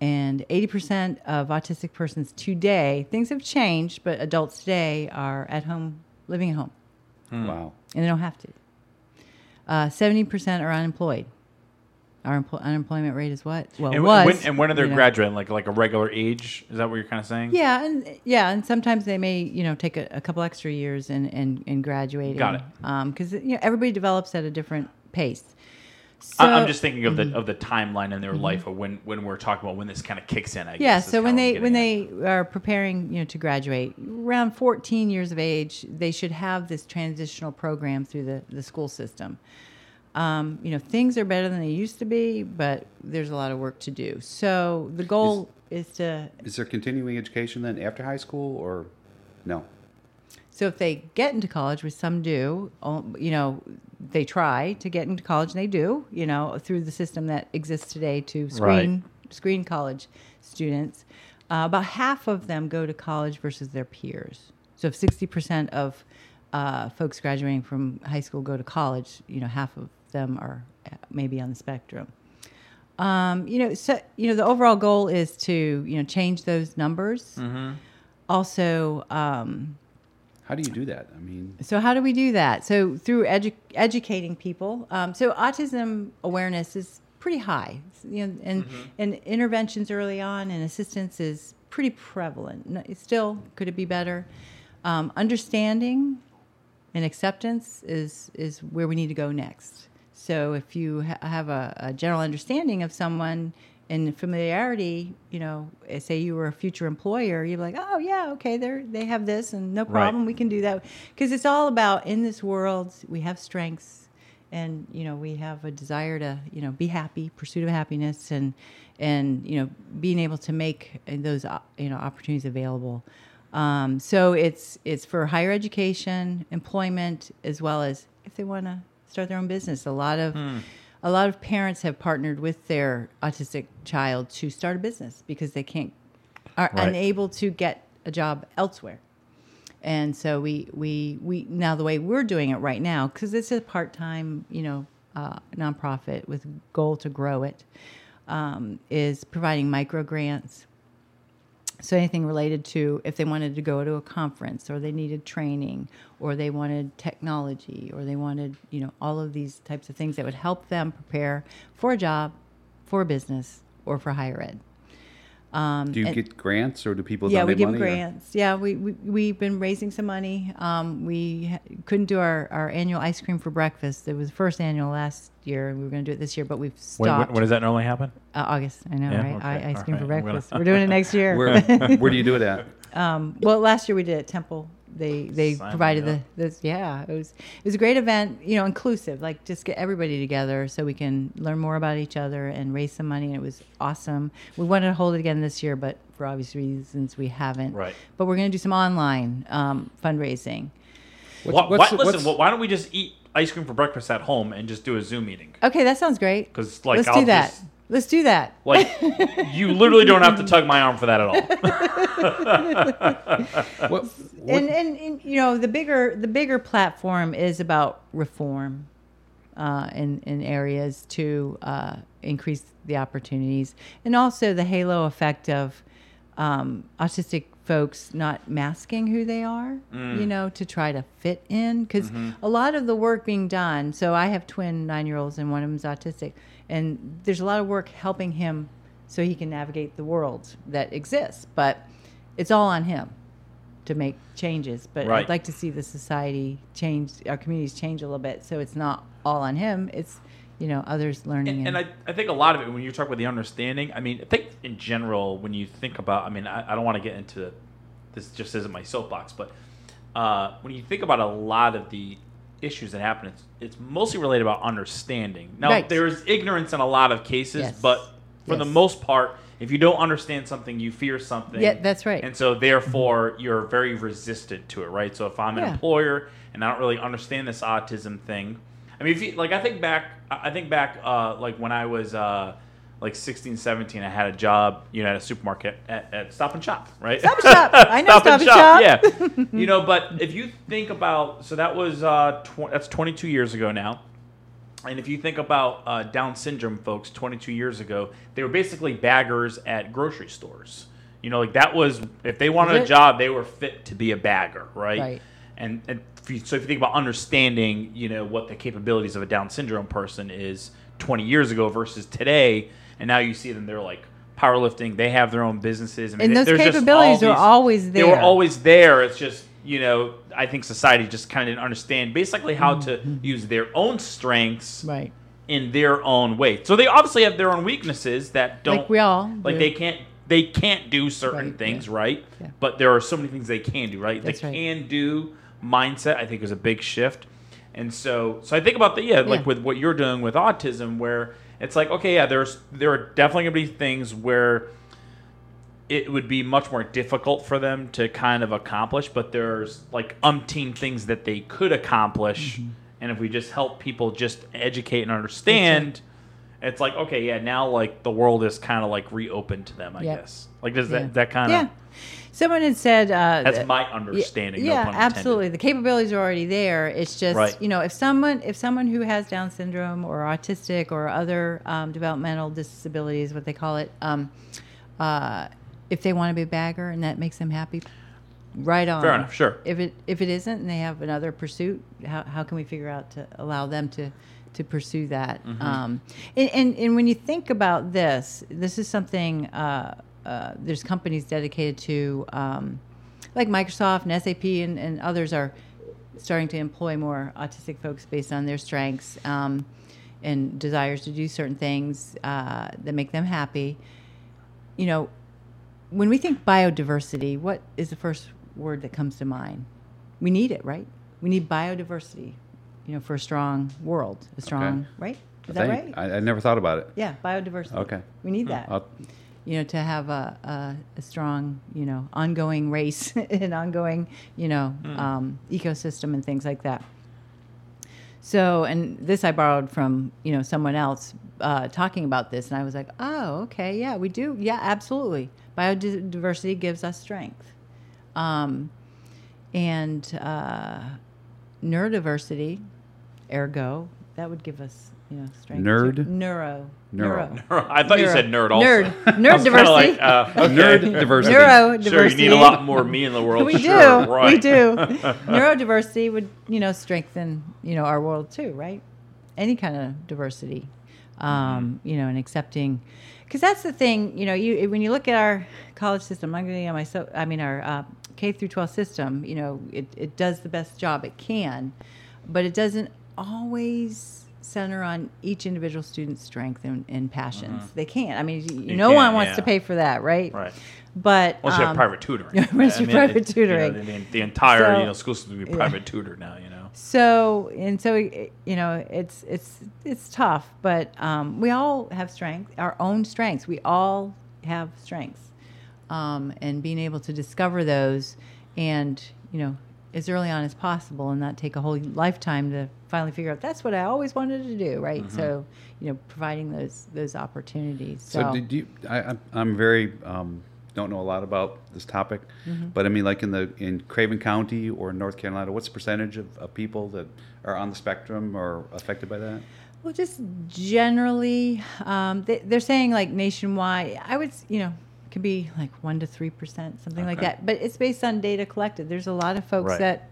And 80% of autistic persons today, things have changed, but adults today are at home, living at home, Wow. and they don't have to. Uh, 70% are unemployed. Our empl- unemployment rate is what? Well, And, was. when, and when are they you know. graduating? Like like a regular age? Is that what you're kind of saying? Yeah, and yeah, and sometimes they may, you know, take a, a couple extra years and and and graduating. Got it. Because you know everybody develops at a different pace. So, I, I'm just thinking of Mm-hmm. the of the timeline in their life of when when we're talking about when this kind of kicks in. I guess yeah. is So when they when getting they are preparing, you know, to graduate, around 14 years of age, they should have this transitional program through the the school system. Um, you know, things are better than they used to be, but there's a lot of work to do. So the goal is to Is there continuing education then after high school or no? So if they get into college, which some do, um, you know, they try to get into college, and they do, you know, through the system that exists today to screen screen college students. Uh, about half of them go to college versus their peers. So if sixty percent of uh, folks graduating from high school go to college, you know, half of them are uh, maybe on the spectrum. Um, you know, so you know, the overall goal is to you know change those numbers. Also. Um, How do you do that? I mean, so how do we do that? So through edu- educating people. Um, so autism awareness is pretty high, you know, and and interventions early on and assistance is pretty prevalent. It's still could it be better? Um, understanding and acceptance is is where we need to go next. So if you ha- have a, a general understanding of someone and familiarity, you know, eh, say you were a future employer, you're like, oh yeah, okay, they they have this and no Right. problem, we can do that. Because it's all about in this world we have strengths and you know we have a desire to you know be happy pursuit of happiness and and you know being able to make uh, those uh, you know opportunities available. Um, so it's it's for higher education employment as well as if they want to start their own business. A lot of a lot of parents have partnered with their autistic child to start a business because they can't are Right. unable to get a job elsewhere and so we we we now the way we're doing it right now because it's a part time you know uh, nonprofit with goal to grow it um, is providing micro grants. So anything related to if they wanted to go to a conference or they needed training or they wanted technology or they wanted you know all of these types of things that would help them prepare for a job, for a business, or for higher ed. Um, do you and- get grants or do people yeah, we donate give money? them or- grants. Yeah, we, we we've been raising some money. Um, we ha- couldn't do our, our annual ice cream for breakfast. It was the first annual last year, and we were going to do it this year, but we've stopped. when, when does that normally happen? uh, August, I know, Yeah, right? okay, I, ice cream for right, I'm gonna- breakfast. (laughs) We're doing it next year. Where, where do you do it at? (laughs) Um, well, last year we did it at Temple. They they Sign provided the this yeah it was it was a great event you know inclusive like just get everybody together so we can learn more about each other and raise some money and it was awesome. We wanted to hold it again this year, but for obvious reasons we haven't. Right. But we're going to do some online um, fundraising. Why, what's- why, listen, what's- why don't we just eat ice cream for breakfast at home and just do a Zoom meeting? Okay, that sounds great because like, let's I'll do that. just- Let's do that. Like, you literally don't have to tug my arm for that at all. (laughs) What, what, and, and, and you know the bigger the bigger platform is about reform uh, in in areas to uh, increase the opportunities. And also the halo effect of um, autistic folks not masking who they are you know to try to fit in. Because a lot of the work being done so i have twin nine year olds and one of them is autistic and there's a lot of work helping him so he can navigate the world that exists but it's all on him to make changes. But Right. I'd like to see the society change, our communities change a little bit, so it's not all on him. It's you know others learning. And, and I, I think a lot of it, when you talk about the understanding, I mean, I think in general, when you think about, I mean, I, I don't want to get into this, just isn't my soapbox, but uh, when you think about a lot of the issues that happen, it's, it's mostly related about understanding. Now, Right. there is ignorance in a lot of cases, Yes. but for the most part, if you don't understand something, you fear something. Yeah, that's right. And so, therefore, you're very resistant to it, right? So, if I'm an Yeah. employer and I don't really understand this autism thing, I mean, if you, like, I think back, I I think back, uh, like when I was uh, like 16, 17, I had a job, you know, at a supermarket at, at Stop and Shop, right? Stop and Shop. (laughs) I know Stop and Shop. Yeah, (laughs) you know, but if you think about, so that was uh, tw- that's 22 years ago now. And if you think about uh, Down syndrome folks 22 years ago, they were basically baggers at grocery stores. You know, like that was, if they wanted a job, they were fit to be a bagger, right? Right. And, and if you, so if you think about understanding, you know, what the capabilities of a Down syndrome person is 20 years ago versus today, and now you see them, they're like powerlifting, they have their own businesses. I And those capabilities are always there. They were always there. It's just, you know, I think society just kind of didn't understand basically how to Mm-hmm. use their own strengths Right. in their own way. So they obviously have their own weaknesses that don't Like we all like do. they can't they can't do certain Right, things, yeah. right? Yeah. But there are so many things they can do, right? That's the right. can do mindset I think is a big shift. And so so I think about the yeah, like with what you're doing with autism where it's like okay, yeah, there's there are definitely to be things where it would be much more difficult for them to kind of accomplish, but there's like umpteen things that they could accomplish. Mm-hmm. And if we just help people just educate and understand, it's like, okay, yeah, now like the world is kind of like reopened to them, I Yeah. guess. Like, does Yeah. that, that kind yeah. Someone had said uh, that's that- my understanding. no Yeah, pun absolutely. The capabilities are already there. It's just Right. you know if someone if someone who has Down syndrome or autistic or other um, developmental disabilities, what they call it, um, uh, if they want to be a bagger and that makes them happy, right on. Fair enough, sure. If it if it isn't and they have another pursuit, how how can we figure out to allow them to to pursue that? Mm-hmm. Um, and, and and when you think about this, this is something. Uh, uh, there's companies dedicated to, um, like Microsoft and SAP and, and others are starting to employ more autistic folks based on their strengths um, and desires to do certain things uh, that make them happy. You know, when we think biodiversity, what is the first word that comes to mind? We need it, right? We need biodiversity, you know, for a strong world, a strong, right? Is that right? I, I never thought about it. yeah, biodiversity. Okay. We need that I'll, you know, to have a, a, a strong, you know, ongoing race (laughs) and ongoing, you know, um, ecosystem and things like that. So, and this I borrowed from, you know, someone else uh, talking about this, and I was like, oh, okay, yeah, we do. Yeah, absolutely. Biodiversity gives us strength. Um, and uh, neurodiversity, ergo, that would give us, you know, strength. too. Nerd? Neuro. Neuro. I thought you said nerd also. Nerd. (laughs) Nerd diversity. Like, uh, okay. Nerd diversity. Neuro diversity. Sure, you need a lot more me in the world. we sure, do. right. We do. (laughs) Neurodiversity would, you know, strengthen, you know, our world too, right? Any kind of diversity, um, you know, and accepting, because that's the thing, you know, you when you look at our college system, I'm going to my so, I mean our uh, K through 12 system, you know, it, it does the best job it can, but it doesn't always center on each individual student's strength and, and passions. They can't. I mean, you, You no one wants yeah. to pay for that, right? Right. But Unless you have um, private tutoring. (laughs) unless I you mean, private it- you know, tutoring. the, the entire So- you know school system be yeah. private tutored now. You know. So and so, you know, it's it's it's tough, but um, we all have strength, our own strengths. We all have strengths, um, and being able to discover those, and you know, as early on as possible, and not take a whole lifetime to finally figure out that's what I always wanted to do, right? Mm-hmm. So, you know, providing those those opportunities. So, So, did you? I, I'm- very um, don't know a lot about this topic, Mm-hmm. but I mean, like in the in Craven County or North Carolina, what's the percentage of, of people that are on the spectrum or affected by that? Well, just generally, um, they, they're saying like nationwide. I would, you know, it could be like one to three percent, something like that. But it's based on data collected. There's a lot of folks Right. that,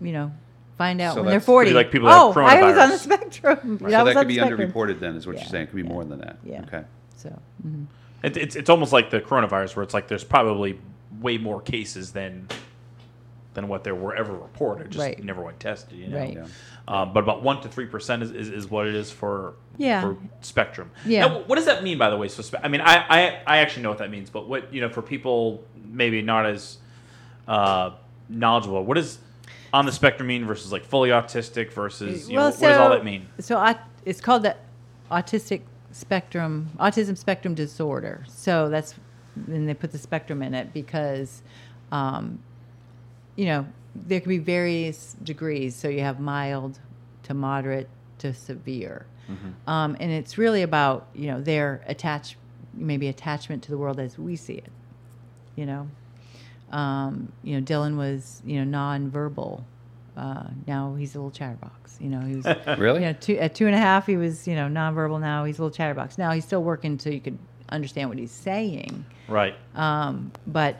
you know, find out So when they're that's- forty. Could like people that oh, have I was on the coronavirus. spectrum. So I was that on could be spectrum. underreported then, is what Yeah, you're saying. It could be yeah, more than that. yeah. Okay. So, mhm. It, it's it's almost like the coronavirus, where it's like there's probably way more cases than than what there were ever reported. Just Right. never went tested. You know? Right. Yeah. Um, but about one to three percent is, is, is what it is for Yeah. for spectrum. Yeah. Now, what does that mean, by the way? So, spe- I mean, I, I I actually know what that means, but what you know for people maybe not as uh, knowledgeable, what does on the spectrum mean versus like fully autistic versus you know, what, what does all that mean? So aut- it's called the autistic spectrum, autism spectrum disorder. So that's then they put the spectrum in it because, um, you know, there can be various degrees. So you have mild to moderate to severe, um, and it's really about you know their attach, maybe attachment to the world as we see it. You know, um, you know, Dylan was you know nonverbal uh, now he's a little chatterbox. You know, he was (laughs) Really? you know, two, at two and a half, he was, you know, nonverbal. Now he's a little chatterbox. Now he's still working so you could understand what he's saying. Right. Um, but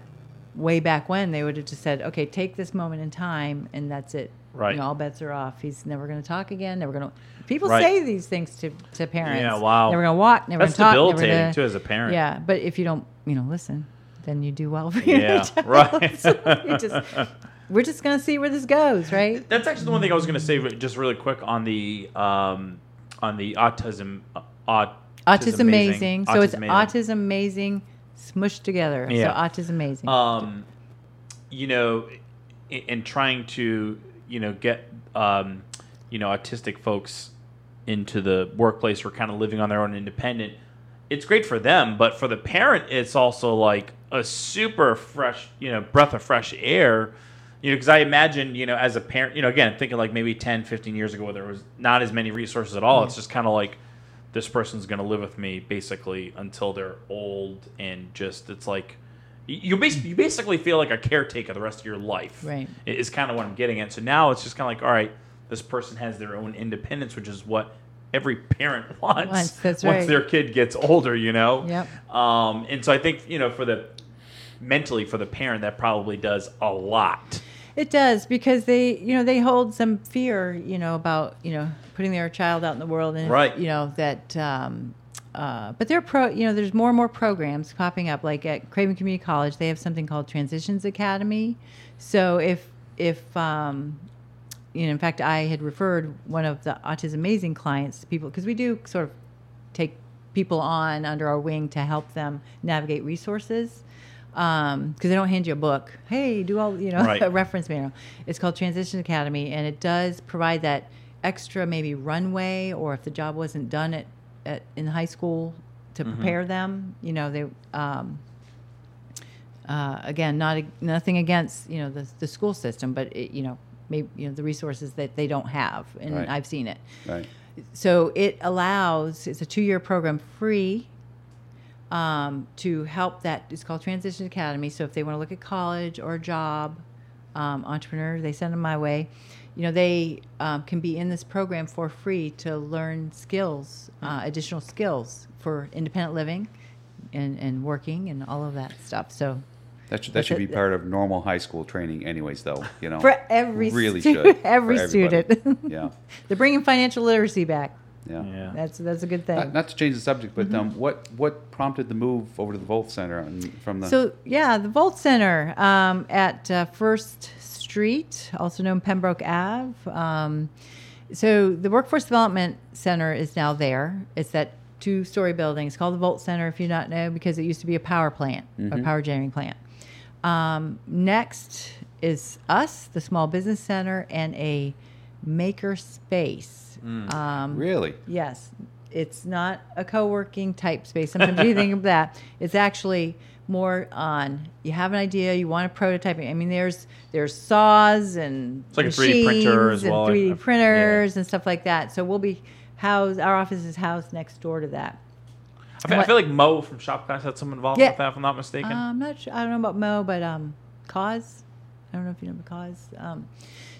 way back when, they would have just said, okay, take this moment in time, and that's it. Right. You know, all bets are off. He's never going to talk again. Never going to. People Right. say these things to, to parents. Yeah, wow. Never going to walk. Never going to talk. Never debilitating gonna, too as a parent. Yeah, but if you don't, you know, listen, then you do well (laughs) for your Yeah, child. right. So (laughs) just, we're just going to see where this goes, right? That's actually the one thing I was going to say, just really quick on the um, on the autism. Uh, aut- Autism amazing. So it's Autism autism amazing smushed together. Yeah. So autism amazing. um, you know, in, in trying to you know get um, you know autistic folks into the workplace or kind of living on their own independent. It's great for them, but for the parent, it's also like a super fresh, you know, breath of fresh air. You know, because I imagine, you know, as a parent, you know, again, thinking like maybe 10, 15 years ago, where there was not as many resources at all. It's just kind of like this person's going to live with me basically until they're old and just it's like you basically you basically feel like a caretaker the rest of your life. Right. Is kind of what I'm getting at. So now it's just kind of like, all right, this person has their own independence, which is what every parent (laughs) wants. Wants, that's once right. their kid gets older, you know. Yep. Um, and so I think you know for the mentally for the parent that probably does a lot. It does because they, you know, they hold some fear, you know, about you know putting their child out in the world, and Right. you know that. Um, uh, but they're pro, you know, there's more and more programs popping up. Like at Craven Community College, they have something called Transitions Academy. So if if um, you know, in fact, I had referred one of the Autism Amazing clients to people because we do sort of take people on under our wing to help them navigate resources because they don't hand you a book. Hey, do all you know Right. (laughs) a reference manual. It's called Transition Academy, and it does provide that extra maybe runway, or if the job wasn't done at, at in high school to prepare them. You know, they. Um, uh, again, not nothing against you know the, the school system, but it, you know maybe you know the resources that they don't have, and Right. I've seen it Right. so it allows it's a two-year program free um, to help that it's called transition academy so if they want to look at college or a job um, entrepreneur they send them my way you know they um, can be in this program for free to learn skills uh, additional skills for independent living and, and working and all of that stuff so That should, that should be part of normal high school training, anyways. Though you know, for every really stu- should (laughs) every student yeah, (laughs) they're bringing financial literacy back yeah. Yeah. that's that's a good thing Not, not to change the subject, but Mm-hmm. um, what what prompted the move over to the Volt Center from the? So yeah, the Volt Center um, at uh, First Street, also known Pembroke Ave. Um, so the Workforce Development Center is now there. It's that two-story building. It's called the Volt Center, if you not know, because it used to be a power plant, a power generating plant. Um, next is us, the Small Business Center, and a maker space. Um, really, Yes, it's not a co-working type space. Sometimes you think of that. (laughs) It's actually more on you have an idea, you want to prototype it. I mean, there's there's saws and It's like a 3D printer as well. and 3D I've- printers and stuff like that. So we'll be housed. Our office is housed next door to that. I feel, I feel like Mo from Shop Class had some involvement Yeah. with that, if I'm not mistaken. Uh, I'm not sure. I don't know about Mo, but um, Cause. I don't know if you know Cause. Um,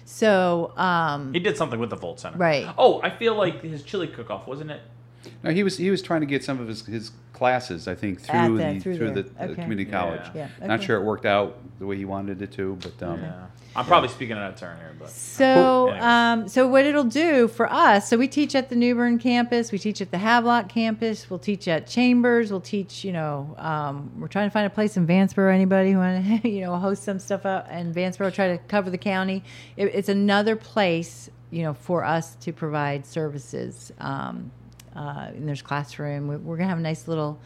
so um, he did something with the Volt Center. Right. Oh, I feel like his chili cook-off, wasn't it? No, he was he was trying to get some of his, his classes, I think, through the- the through through, there. the, the Okay. community Yeah. college. Yeah, Not okay. sure it worked out the way he wanted it to, but um, Yeah. I'm probably speaking out of turn here, but So, um, so what it'll do for us? So we teach at the New Bern campus. We teach at the Havelock campus. We'll teach at Chambers. We'll teach. You know, um, we're trying to find a place in Vanceboro. Anybody who want to, (laughs) you know, host some stuff out in Vanceboro? Try to cover the county. It, it's another place, you know, for us to provide services. Um, uh, and there's classroom. We- We're gonna have a nice little,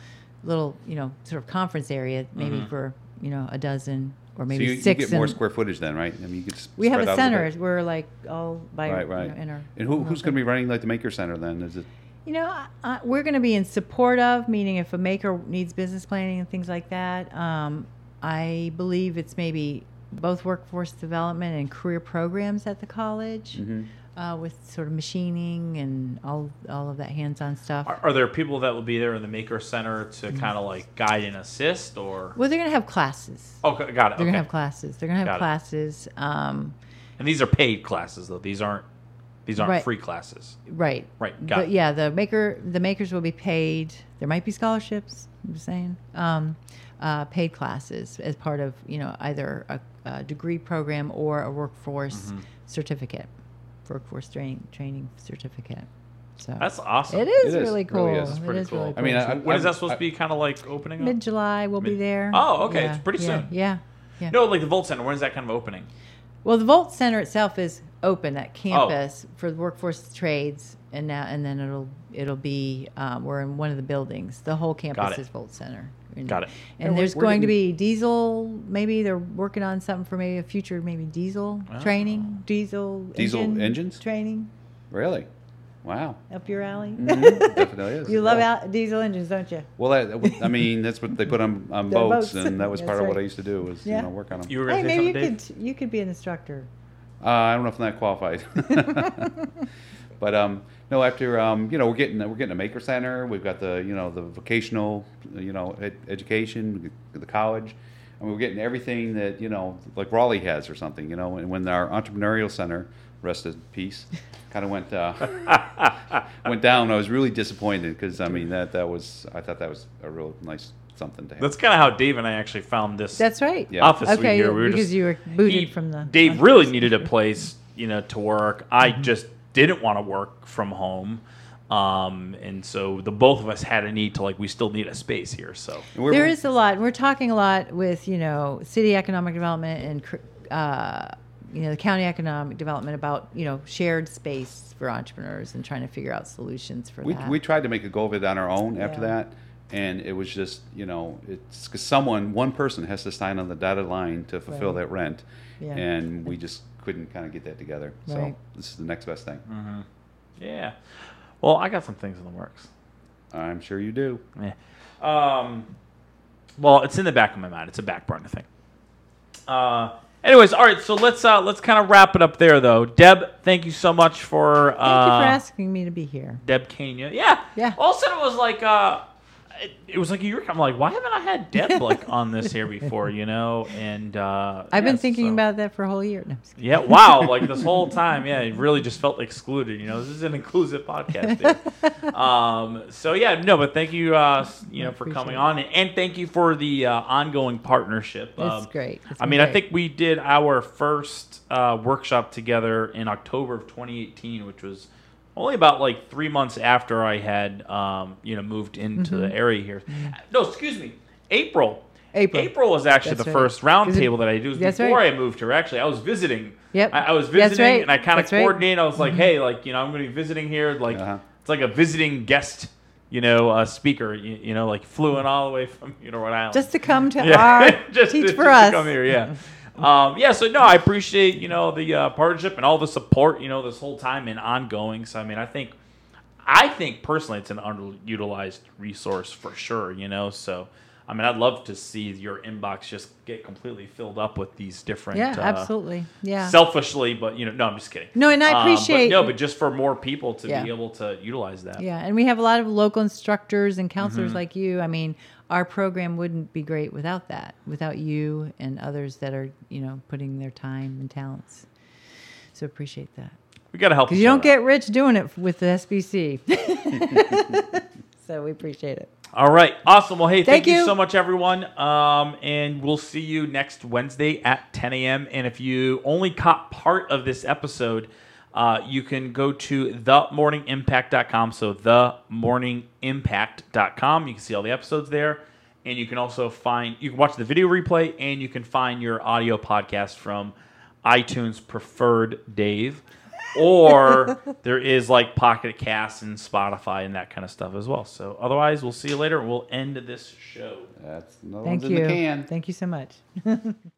little, you know, sort of conference area, maybe for you know a dozen or so maybe you, you six. get more square footage then, right? I mean, you could we have a center. bit. We're like all by Right, you know, right. in our. And who, who's going to be running like the Maker Center then? Is it? You know, I, I, we're going to be in support of, meaning if a maker needs business planning and things like that. Um, I believe it's maybe both workforce development and career programs at the college, Mm-hmm. Uh, with sort of machining and all all of that hands-on stuff. are, are there people that will be there in the Maker Center to Mm-hmm. kind of like guide and assist, or? well, they're going to have classes. Okay, got it. They're okay. gonna have classes. They're gonna have Got classes. Um, And these are paid classes though. These aren't these aren't Right. free classes. Right. Right, got The- it. yeah, the maker the makers will be paid. There might be scholarships. I'm just saying. Um, uh, paid classes as part of you know either a, a degree program or a workforce Mm-hmm. certificate, workforce training training certificate. So That's awesome. it is It is. really It cool. really is. It's pretty it is cool. really I mean, I- When is that supposed I- to be kind of like opening up? Mid July we'll be there. Oh, okay, Yeah, it's pretty yeah, soon. Yeah. Yeah. No, like the Volt Center. When is that kind of opening? Well, the Volt Center itself is open at oh. campus for the workforce trades, and now and then it'll it'll be um, we're in one of the buildings. The whole campus it. is Volt Center. And, Got it. And Yeah, we- there's going to be diesel. Maybe they're working on something for maybe a future maybe diesel training, diesel Diesel engine engines? training Really? Wow. up your alley. (laughs) Definitely is. you love Yeah. out diesel engines, don't you? Well, that, I mean, that's what they put on, (laughs) on boats, boats. and that was That's part of what. I used to do was Yeah. you know work on them. You were Hey, maybe you Dave? could you could be an instructor. Uh, I don't know if I'm that qualified. (laughs) but um, no, after um, you know, we're getting we're getting a maker center. We've got the you know the vocational you know ed- education, the college. I mean, we're getting everything that you know, like Raleigh has or something. You know, and when our entrepreneurial center, rest in peace, (laughs) kind of went uh, (laughs) went down, I was really disappointed because I mean that that was I thought that was a real nice something to have. That's kind of how Dave and I actually found this That's right. Yeah. office suite Okay, here. We were because just, you were booted he- from the. Dave really needed a place, you know, to work. I Mm-hmm. just didn't want to work from home. Um, and so the both of us had a need to like we still need a space here. So There is a lot. We're talking a lot with you know city economic development and uh, you know the county economic development about you know shared space for entrepreneurs and trying to figure out solutions for we, that. we tried to make a go of it on our own after Yeah. that and it was just you know it's because someone one person has to sign on the dotted line to fulfill Right. that rent Yeah. and we just couldn't kind of get that together so this is the next best thing yeah. Well, I got some things in the works. i'm sure you do Yeah. Um, well, it's in the back of my mind. It's a back burner thing. Uh, anyways, all right. So let's uh, let's kind of wrap it up there, though. Deb, thank you so much for Thank uh, you for asking me to be here. Deb Kenya. Yeah. Yeah. All of a sudden, it was like uh, it, it was like a year. I'm like, why haven't I had Deb like (laughs) on this here before? You know, and uh, I've been thinking so- about that for a whole year. No, I'm just kidding. Yeah, wow! Like this (laughs) whole time, yeah, it really just felt excluded. You know, this is an inclusive podcast. (laughs) Um, so yeah, no, but thank you, uh, you know, for coming it. on, and thank you for the uh, ongoing partnership. Um, great. It's I mean, I think we did our first uh, workshop together in October of 2018, which was only about like three months after I had, um, you know, moved into Mm-hmm. the area here. No, excuse me, April. April. April was actually That's the right. first round Is it- table that I did. It was before right. I moved here. Actually, I was visiting. Yep. I, I was visiting, right. and I kind of That's right. Mm-hmm. coordinated. I was like, "Hey, like you know, I'm going to be visiting here. Like Uh-huh. it's like a visiting guest, you know, uh, speaker. You, you know, like flew in all the way from you know Rhode Island just to come to (laughs) yeah. our (laughs) just teach to, for just us. To come here, yeah. (laughs) Um, yeah, so no, I appreciate you know the uh, partnership and all the support you know this whole time and ongoing. So I mean, I think, I think personally, it's an underutilized resource for sure. You know, so I mean, I'd love to see your inbox just get completely filled up with these different. Yeah, uh, absolutely. Yeah. Selfishly, but you know, no, I'm just kidding. No, and I Um, but appreciate- no, but just for more people to Yeah. be able to utilize that. Yeah, and we have a lot of local instructors and counselors Mm-hmm. like you. I mean, our program wouldn't be great without that, without you and others that are, you know, putting their time and talents. So appreciate that. We got to help. You don't out. get rich doing it with the SBC. (laughs) so we appreciate it. All right. Awesome. Well, hey, thank, Thank you. you. so much, everyone. Um, and we'll see you next Wednesday at 10 a.m. And if you only caught part of this episode, uh, you can go to themorningimpact.com. So themorningimpact.com. You can see all the episodes there. And you can also find, you can watch the video replay and you can find your audio podcast from iTunes Preferred Dave. Or (laughs) there is like Pocket Cast and Spotify and that kind of stuff as well. So otherwise, we'll see you later. We'll end this show. that's no Thank one's in you. the can Thank you so much. (laughs)